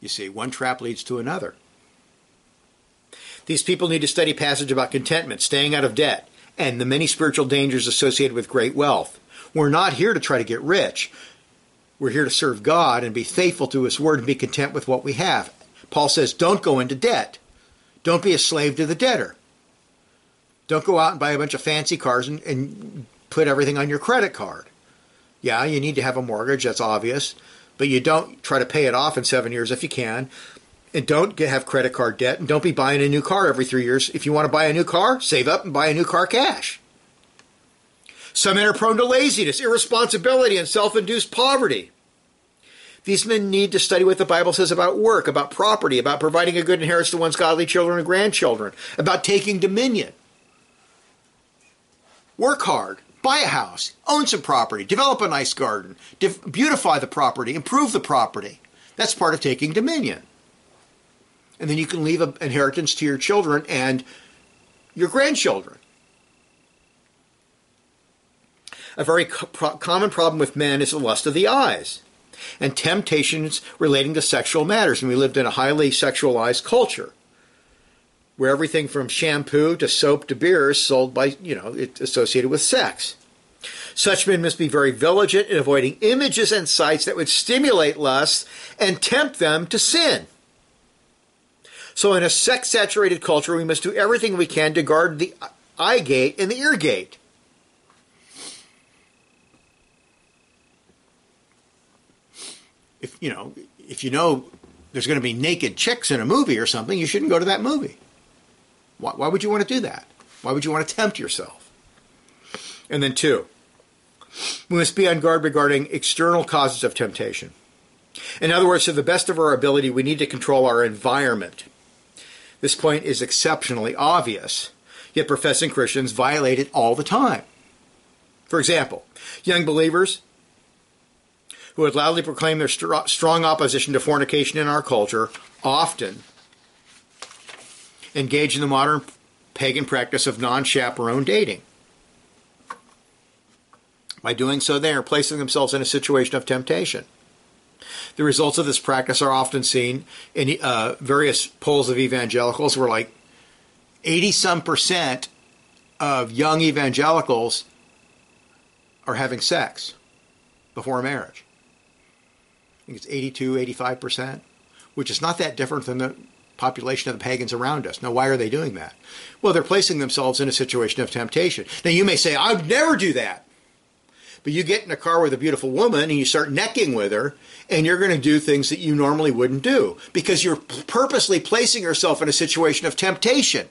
You see, one trap leads to another. These people need to study passage about contentment, staying out of debt, and the many spiritual dangers associated with great wealth. We're not here to try to get rich. We're here to serve God and be faithful to His Word and be content with what we have. Paul says, don't go into debt. Don't be a slave to the debtor. Don't go out and buy a bunch of fancy cars and, and put everything on your credit card. Yeah, you need to have a mortgage, that's obvious, but you don't try to pay it off in seven years if you can and don't get, have credit card debt and don't be buying a new car every three years. If you want to buy a new car, save up and buy a new car cash. Some men are prone to laziness, irresponsibility, and self induced poverty. These men need to study what the Bible says about work, about property, about providing a good inheritance to one's godly children and grandchildren, about taking dominion. Work hard, buy a house, own some property, develop a nice garden, beautify the property, improve the property. That's part of taking dominion and then you can leave an inheritance to your children and your grandchildren. A very co- common problem with men is the lust of the eyes and temptations relating to sexual matters. And we lived in a highly sexualized culture where everything from shampoo to soap to beer is sold by, you know, it's associated with sex. Such men must be very vigilant in avoiding images and sights that would stimulate lust and tempt them to sin. So, in a sex saturated culture, we must do everything we can to guard the eye gate and the ear gate. If you know, if you know there's going to be naked chicks in a movie or something, you shouldn't go to that movie. Why, why would you want to do that? Why would you want to tempt yourself? And then, two, we must be on guard regarding external causes of temptation. In other words, to the best of our ability, we need to control our environment. This point is exceptionally obvious, yet professing Christians violate it all the time. For example, young believers who would loudly proclaim their strong opposition to fornication in our culture often engage in the modern pagan practice of non chaperone dating. By doing so, they are placing themselves in a situation of temptation. The results of this practice are often seen in uh, various polls of evangelicals, where like 80 some percent of young evangelicals are having sex before marriage. I think it's 82, 85 percent, which is not that different than the population of the pagans around us. Now, why are they doing that? Well, they're placing themselves in a situation of temptation. Now, you may say, I would never do that. But you get in a car with a beautiful woman and you start necking with her, and you're going to do things that you normally wouldn't do because you're purposely placing yourself in a situation of temptation.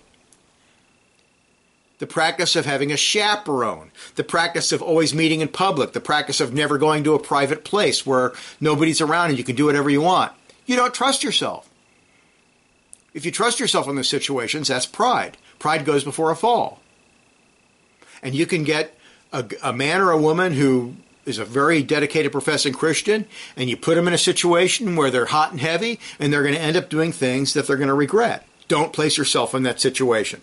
The practice of having a chaperone, the practice of always meeting in public, the practice of never going to a private place where nobody's around and you can do whatever you want. You don't trust yourself. If you trust yourself in those situations, that's pride. Pride goes before a fall. And you can get a, a man or a woman who is a very dedicated professing Christian, and you put them in a situation where they're hot and heavy, and they're going to end up doing things that they're going to regret. Don't place yourself in that situation.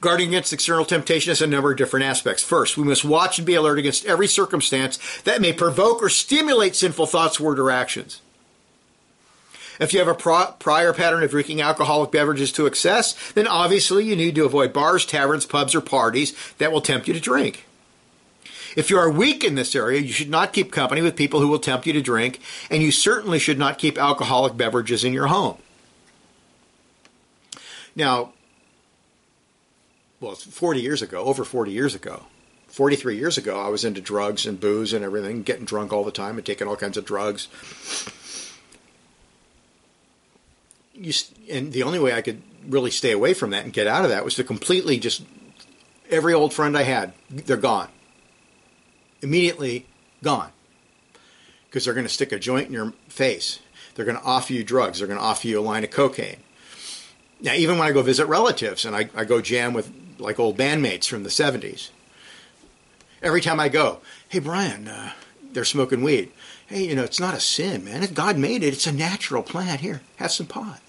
Guarding against external temptation has a number of different aspects. First, we must watch and be alert against every circumstance that may provoke or stimulate sinful thoughts, words, or actions. If you have a prior pattern of drinking alcoholic beverages to excess, then obviously you need to avoid bars, taverns, pubs, or parties that will tempt you to drink. If you are weak in this area, you should not keep company with people who will tempt you to drink, and you certainly should not keep alcoholic beverages in your home. Now, well, 40 years ago, over 40 years ago, 43 years ago, I was into drugs and booze and everything, getting drunk all the time and taking all kinds of drugs. You, and the only way I could really stay away from that and get out of that was to completely just every old friend I had, they're gone. Immediately gone. Because they're going to stick a joint in your face. They're going to offer you drugs. They're going to offer you a line of cocaine. Now, even when I go visit relatives and I, I go jam with like old bandmates from the 70s, every time I go, hey, Brian, uh, they're smoking weed. Hey, you know, it's not a sin, man. If God made it, it's a natural plant. Here, have some pot.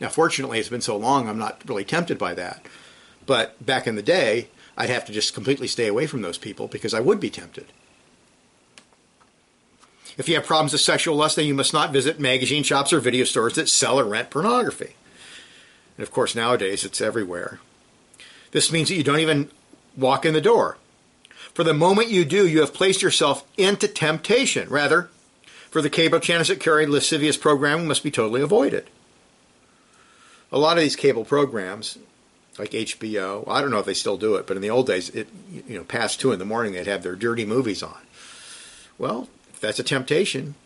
Now, fortunately, it's been so long, I'm not really tempted by that. But back in the day, I'd have to just completely stay away from those people because I would be tempted. If you have problems with sexual lust, then you must not visit magazine shops or video stores that sell or rent pornography. And of course, nowadays it's everywhere. This means that you don't even walk in the door. For the moment you do, you have placed yourself into temptation. Rather, for the cable channels that carry lascivious programming must be totally avoided. A lot of these cable programs, like HBO, I don't know if they still do it, but in the old days, it you know past two in the morning they'd have their dirty movies on. Well, if that's a temptation,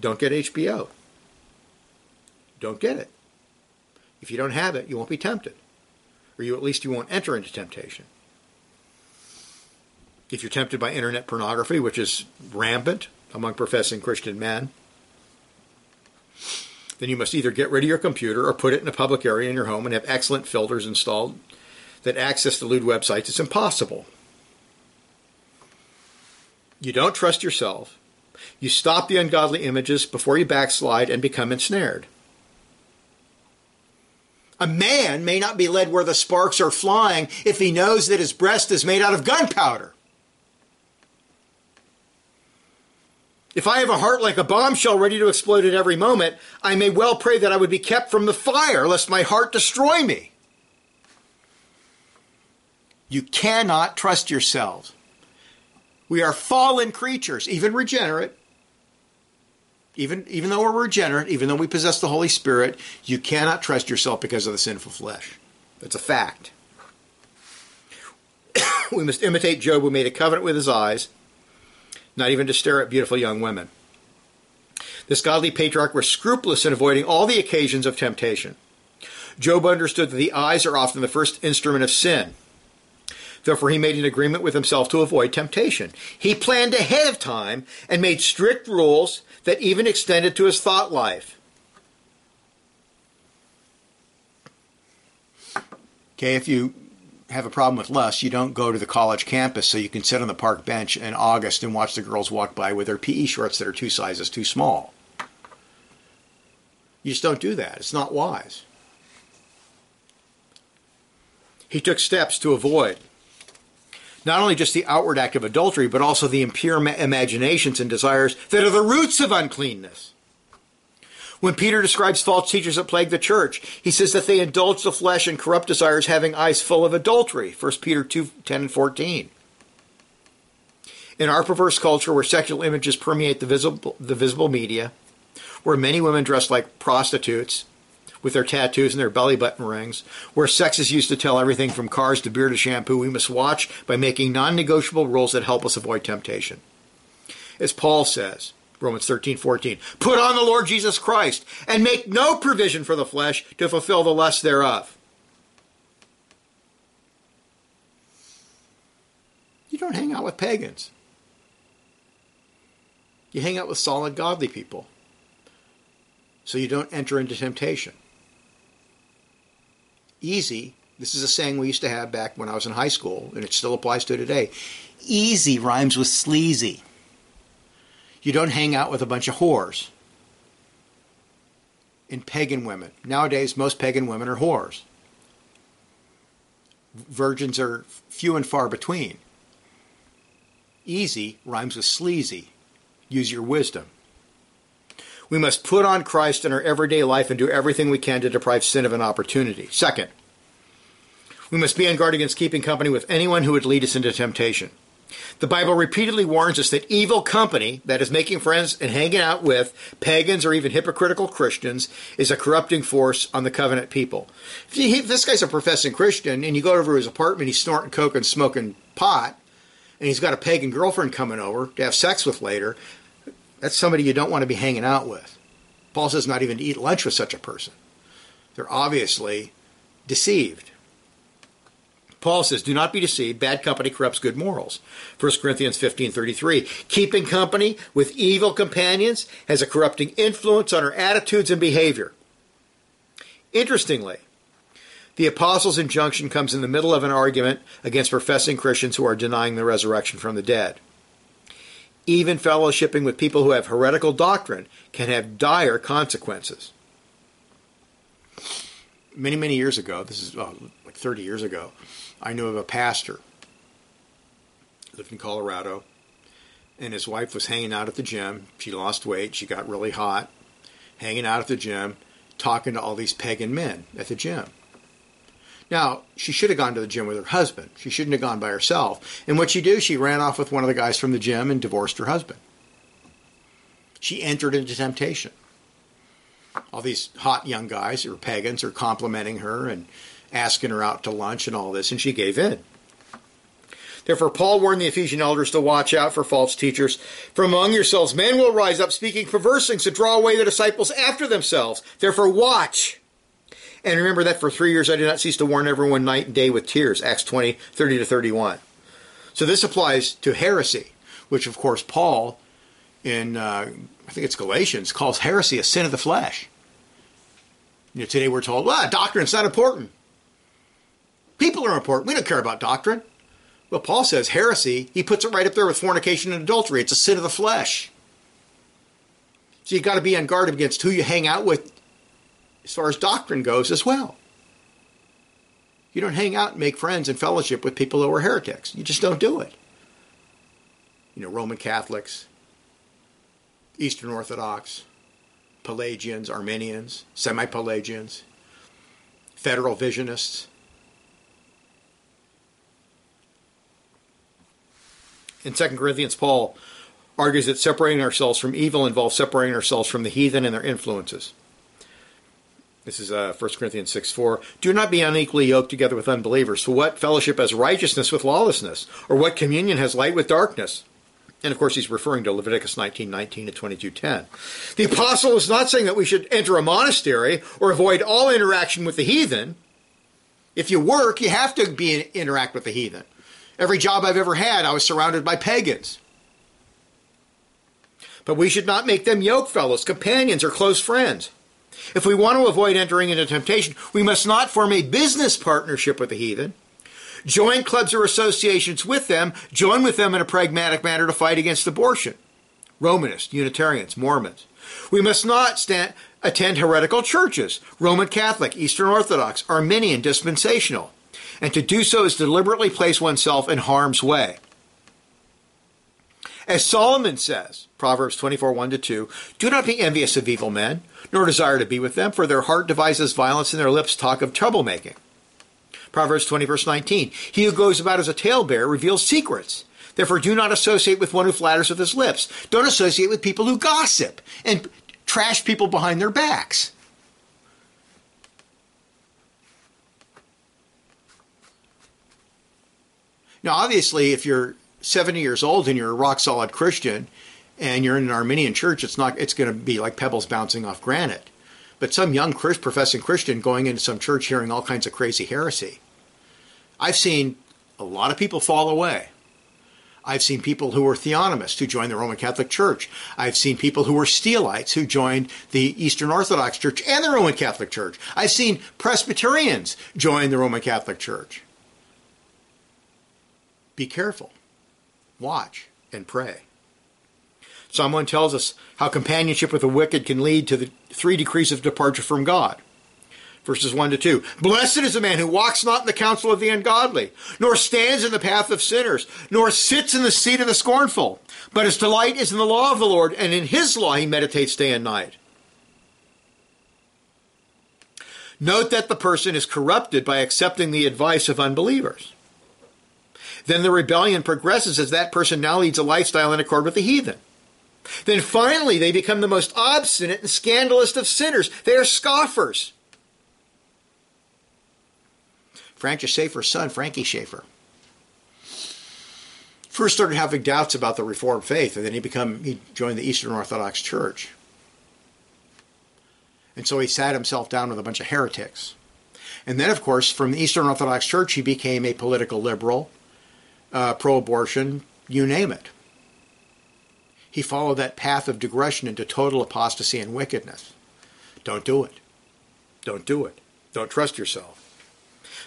don't get HBO. Don't get it. If you don't have it, you won't be tempted. Or you at least you won't enter into temptation. If you're tempted by internet pornography, which is rampant among professing Christian men, then you must either get rid of your computer or put it in a public area in your home and have excellent filters installed that access the lewd websites. It's impossible. You don't trust yourself. You stop the ungodly images before you backslide and become ensnared. A man may not be led where the sparks are flying if he knows that his breast is made out of gunpowder. If I have a heart like a bombshell ready to explode at every moment, I may well pray that I would be kept from the fire, lest my heart destroy me. You cannot trust yourselves. We are fallen creatures, even regenerate. Even, even though we're regenerate, even though we possess the Holy Spirit, you cannot trust yourself because of the sinful flesh. That's a fact. we must imitate Job, who made a covenant with his eyes, not even to stare at beautiful young women. This godly patriarch was scrupulous in avoiding all the occasions of temptation. Job understood that the eyes are often the first instrument of sin. Therefore, he made an agreement with himself to avoid temptation. He planned ahead of time and made strict rules that even extended to his thought life. Okay, if you have a problem with lust, you don't go to the college campus so you can sit on the park bench in August and watch the girls walk by with their PE shorts that are two sizes too small. You just don't do that. It's not wise. He took steps to avoid not only just the outward act of adultery, but also the impure imaginations and desires that are the roots of uncleanness. When Peter describes false teachers that plague the church, he says that they indulge the flesh and corrupt desires, having eyes full of adultery. 1 Peter 2 10 and 14. In our perverse culture where sexual images permeate the visible, the visible media, where many women dress like prostitutes with their tattoos and their belly button rings, where sex is used to tell everything from cars to beer to shampoo, we must watch by making non negotiable rules that help us avoid temptation. As Paul says, Romans 13, 14. Put on the Lord Jesus Christ and make no provision for the flesh to fulfill the lust thereof. You don't hang out with pagans. You hang out with solid, godly people. So you don't enter into temptation. Easy, this is a saying we used to have back when I was in high school, and it still applies to today. Easy rhymes with sleazy. You don't hang out with a bunch of whores. In pagan women. Nowadays, most pagan women are whores. Virgins are few and far between. Easy rhymes with sleazy. Use your wisdom. We must put on Christ in our everyday life and do everything we can to deprive sin of an opportunity. Second, we must be on guard against keeping company with anyone who would lead us into temptation. The Bible repeatedly warns us that evil company, that is making friends and hanging out with pagans or even hypocritical Christians, is a corrupting force on the covenant people. If, you, if this guy's a professing Christian and you go over to his apartment, he's snorting coke and smoking pot, and he's got a pagan girlfriend coming over to have sex with later, that's somebody you don't want to be hanging out with. Paul says not even to eat lunch with such a person. They're obviously deceived. Paul says, "Do not be deceived. Bad company corrupts good morals." 1 Corinthians 15:33. Keeping company with evil companions has a corrupting influence on our attitudes and behavior. Interestingly, the apostles' injunction comes in the middle of an argument against professing Christians who are denying the resurrection from the dead. Even fellowshipping with people who have heretical doctrine can have dire consequences. Many, many years ago, this is oh, like 30 years ago, I knew of a pastor, lived in Colorado, and his wife was hanging out at the gym. She lost weight, she got really hot, hanging out at the gym, talking to all these pagan men at the gym. Now, she should have gone to the gym with her husband. She shouldn't have gone by herself. And what she do? She ran off with one of the guys from the gym and divorced her husband. She entered into temptation. All these hot young guys who are pagans are complimenting her and asking her out to lunch and all this, and she gave in. Therefore, Paul warned the Ephesian elders to watch out for false teachers. For among yourselves men will rise up speaking perverse things to draw away the disciples after themselves. Therefore, watch. And remember that for three years I did not cease to warn everyone night and day with tears. Acts 20, 30 to 31. So this applies to heresy, which of course Paul in, uh, I think it's Galatians, calls heresy a sin of the flesh. You know, today we're told, well, doctrine's not important. People are important. We don't care about doctrine. Well, Paul says heresy, he puts it right up there with fornication and adultery. It's a sin of the flesh. So you've got to be on guard against who you hang out with as far as doctrine goes as well. You don't hang out and make friends and fellowship with people who are heretics. You just don't do it. You know, Roman Catholics, Eastern Orthodox, Pelagians, Arminians, semi Pelagians, Federal Visionists. In 2 Corinthians, Paul argues that separating ourselves from evil involves separating ourselves from the heathen and their influences. This is uh, 1 Corinthians 6 4. Do not be unequally yoked together with unbelievers. For what fellowship has righteousness with lawlessness? Or what communion has light with darkness? And of course, he's referring to Leviticus 19 19 to 22 10. The apostle is not saying that we should enter a monastery or avoid all interaction with the heathen. If you work, you have to be interact with the heathen. Every job I've ever had, I was surrounded by pagans. But we should not make them yoke fellows, companions, or close friends. If we want to avoid entering into temptation, we must not form a business partnership with the heathen. Join clubs or associations with them. Join with them in a pragmatic manner to fight against abortion. Romanists, Unitarians, Mormons. We must not stand, attend heretical churches, Roman Catholic, Eastern Orthodox, Arminian, dispensational and to do so is to deliberately place oneself in harm's way. As Solomon says, Proverbs 24, 1 to 2, do not be envious of evil men, nor desire to be with them, for their heart devises violence and their lips talk of troublemaking. Proverbs 20, verse 19, he who goes about as a talebearer reveals secrets. Therefore, do not associate with one who flatters with his lips. Don't associate with people who gossip and trash people behind their backs. Now, obviously, if you're 70 years old and you're a rock solid Christian and you're in an Arminian church, it's not it's going to be like pebbles bouncing off granite. But some young professing Christian going into some church hearing all kinds of crazy heresy. I've seen a lot of people fall away. I've seen people who were theonomists who joined the Roman Catholic Church. I've seen people who were Steelites who joined the Eastern Orthodox Church and the Roman Catholic Church. I've seen Presbyterians join the Roman Catholic Church. Be careful. Watch and pray. 1 tells us how companionship with the wicked can lead to the three degrees of departure from God. Verses 1 to 2. Blessed is the man who walks not in the counsel of the ungodly, nor stands in the path of sinners, nor sits in the seat of the scornful. But his delight is in the law of the Lord, and in his law he meditates day and night. Note that the person is corrupted by accepting the advice of unbelievers. Then the rebellion progresses as that person now leads a lifestyle in accord with the heathen. Then finally, they become the most obstinate and scandalous of sinners. They are scoffers. Francis Schaeffer's son, Frankie Schaeffer, first started having doubts about the Reformed faith, and then he become he joined the Eastern Orthodox Church. And so he sat himself down with a bunch of heretics. And then, of course, from the Eastern Orthodox Church, he became a political liberal, uh, pro abortion, you name it. He followed that path of digression into total apostasy and wickedness. Don't do it. Don't do it. Don't trust yourself.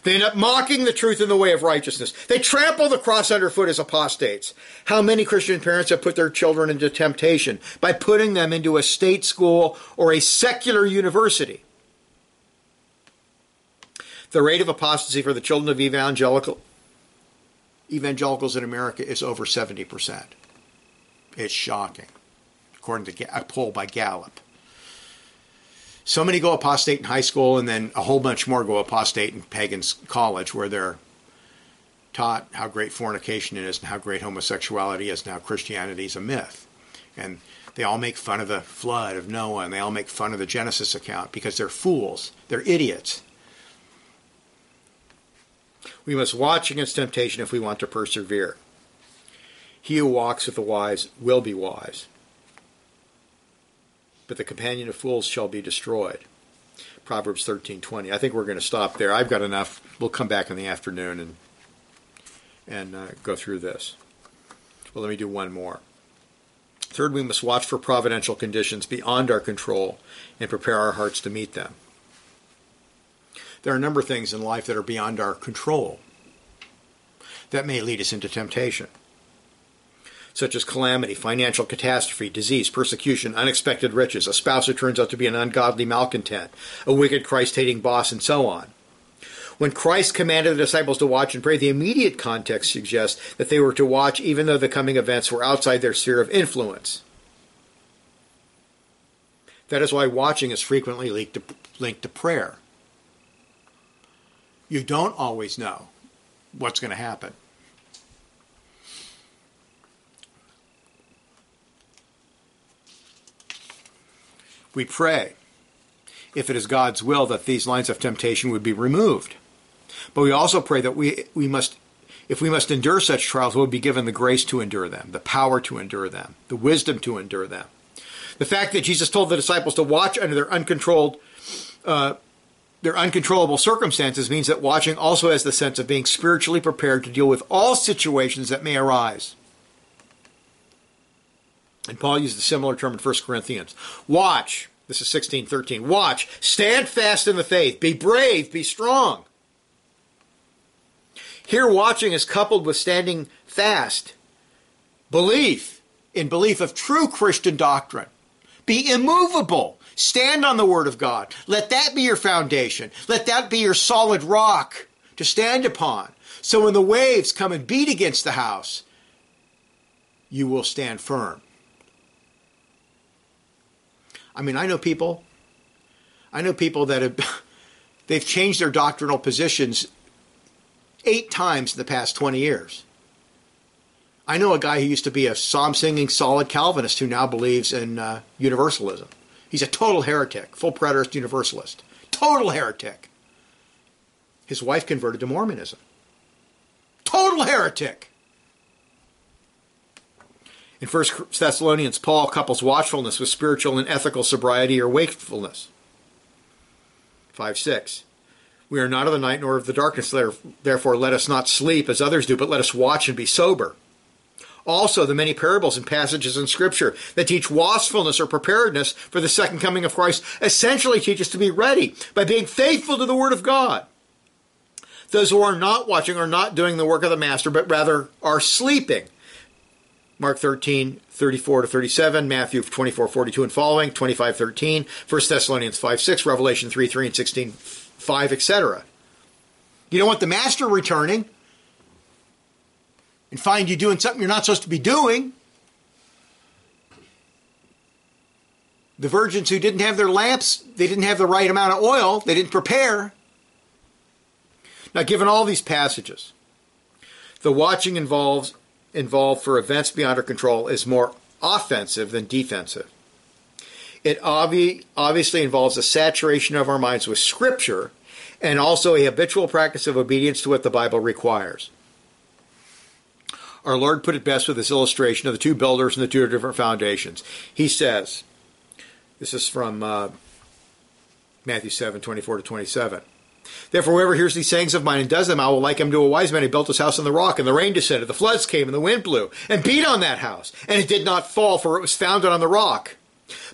They end up mocking the truth in the way of righteousness. They trample the cross underfoot as apostates. How many Christian parents have put their children into temptation by putting them into a state school or a secular university? The rate of apostasy for the children of evangelical evangelicals in America is over 70%. It's shocking, according to a poll by Gallup so many go apostate in high school, and then a whole bunch more go apostate in pagan's college, where they're taught how great fornication is and how great homosexuality is and how Christianity is a myth. And they all make fun of the flood of Noah and they all make fun of the Genesis account because they're fools. They're idiots. We must watch against temptation if we want to persevere. He who walks with the wise will be wise but the companion of fools shall be destroyed. Proverbs 13:20. I think we're going to stop there. I've got enough. We'll come back in the afternoon and and uh, go through this. Well, let me do one more. Third, we must watch for providential conditions beyond our control and prepare our hearts to meet them. There are a number of things in life that are beyond our control that may lead us into temptation such as calamity, financial catastrophe, disease, persecution, unexpected riches, a spouse who turns out to be an ungodly malcontent, a wicked Christ hating boss, and so on. When Christ commanded the disciples to watch and pray, the immediate context suggests that they were to watch even though the coming events were outside their sphere of influence. That is why watching is frequently linked to, linked to prayer. You don't always know what's going to happen. we pray, if it is God's will, that these lines of temptation would be removed. But we also pray that we, we must, if we must endure such trials, we'll be given the grace to endure them, the power to endure them, the wisdom to endure them. The fact that Jesus told the disciples to watch under their uncontrolled, uh, their uncontrollable circumstances means that watching also has the sense of being spiritually prepared to deal with all situations that may arise. And Paul used a similar term in 1 Corinthians. Watch. This is 16:13. Watch. Stand fast in the faith. Be brave. Be strong. Here, watching is coupled with standing fast. Belief in belief of true Christian doctrine. Be immovable. Stand on the Word of God. Let that be your foundation. Let that be your solid rock to stand upon. So when the waves come and beat against the house, you will stand firm. I mean, I know people. I know people that have they've changed their doctrinal positions eight times in the past 20 years. I know a guy who used to be a psalm singing solid Calvinist who now believes in uh, universalism. He's a total heretic, full preterist universalist. Total heretic. His wife converted to Mormonism. Total heretic. In 1 Thessalonians, Paul couples watchfulness with spiritual and ethical sobriety or wakefulness. 5 6. We are not of the night nor of the darkness, therefore let us not sleep as others do, but let us watch and be sober. Also, the many parables and passages in Scripture that teach watchfulness or preparedness for the second coming of Christ essentially teach us to be ready by being faithful to the Word of God. Those who are not watching are not doing the work of the Master, but rather are sleeping. Mark 13, 34 to 37, Matthew 24, 42 and following, 25, 13, 1 Thessalonians 5, 6, Revelation 3, 3 and 16, 5, etc. You don't want the master returning and find you doing something you're not supposed to be doing. The virgins who didn't have their lamps, they didn't have the right amount of oil, they didn't prepare. Now, given all these passages, The watching involves involved for events beyond our control is more offensive than defensive. It obvi- obviously involves a saturation of our minds with Scripture and also a habitual practice of obedience to what the Bible requires. Our Lord put it best with this illustration of the two builders and the two different foundations. He says, this is from uh, Matthew 7 24 to 27. Therefore, whoever hears these sayings of mine and does them, I will like him to a wise man who built his house on the rock, and the rain descended, the floods came, and the wind blew, and beat on that house, and it did not fall, for it was founded on the rock.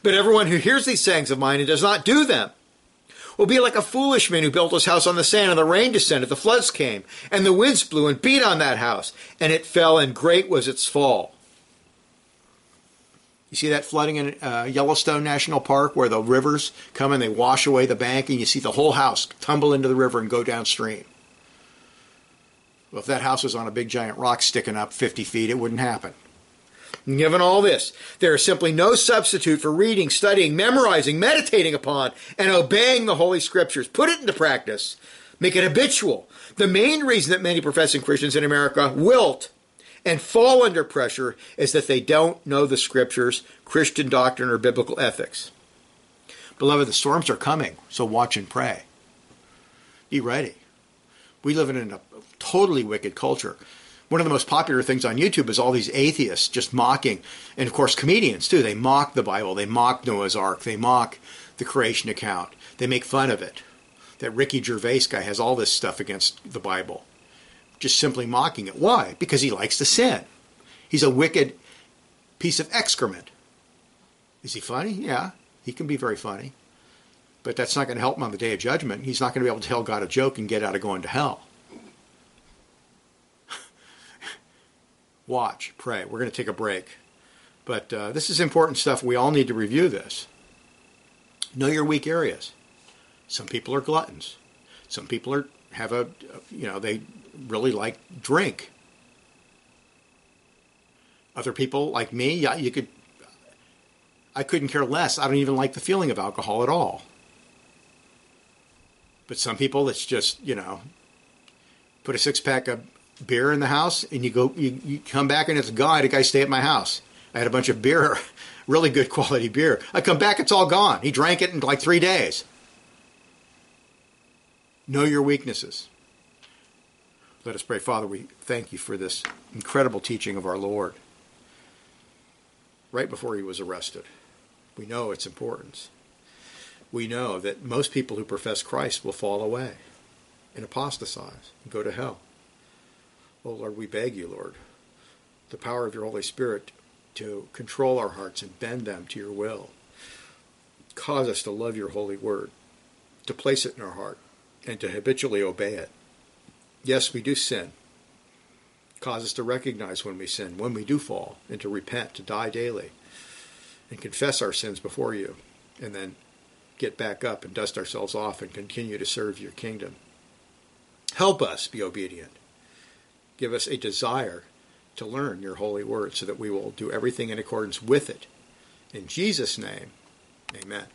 But everyone who hears these sayings of mine and does not do them will be like a foolish man who built his house on the sand, and the rain descended, the floods came, and the winds blew and beat on that house, and it fell, and great was its fall. You see that flooding in uh, Yellowstone National Park where the rivers come and they wash away the bank, and you see the whole house tumble into the river and go downstream. Well, if that house was on a big giant rock sticking up 50 feet, it wouldn't happen. Given all this, there is simply no substitute for reading, studying, memorizing, meditating upon, and obeying the Holy Scriptures. Put it into practice. Make it habitual. The main reason that many professing Christians in America wilt and fall under pressure is that they don't know the Scriptures, Christian doctrine, or biblical ethics. Beloved, the storms are coming, so watch and pray. Be ready. We live in a totally wicked culture one of the most popular things on YouTube is all these atheists just mocking, and of course comedians too. They mock the Bible, they mock Noah's Ark, they mock the creation account, they make fun of it. That Ricky Gervais guy has all this stuff against the Bible, just simply mocking it. Why? Because he likes to sin. He's a wicked piece of excrement. Is he funny? Yeah, he can be very funny. But that's not going to help him on the day of judgment. He's not going to be able to tell God a joke and get out of going to hell. Watch, pray. We're going to take a break. But uh, this is important stuff. We all need to review this. Know your weak areas. Some people are gluttons. Some people are have a you know they really like drink. Other people like me, yeah, you could. I couldn't care less. I don't even like the feeling of alcohol at all. But some people, it's just you know, put a six pack of beer in the house, and you go, you, you come back and it's gone. I had a guy stay at my house. I had a bunch of beer, really good quality beer. I come back, it's all gone. He drank it in like three days. Know your weaknesses. Let us pray. Father, we thank you for this incredible teaching of our Lord right before he was arrested. We know its importance. We know that most people who profess Christ will fall away and apostatize and go to hell. Oh Lord, we beg you, Lord, the power of your Holy Spirit to control our hearts and bend them to your will. Cause us to love your holy word, to place it in our heart, and to habitually obey it. Yes, we do sin. Cause us to recognize when we sin, when we do fall, and to repent, to die daily, and confess our sins before you, and then get back up and dust ourselves off and continue to serve your kingdom. Help us be obedient give us a desire to learn your holy word so that we will do everything in accordance with it. In Jesus' name, amen.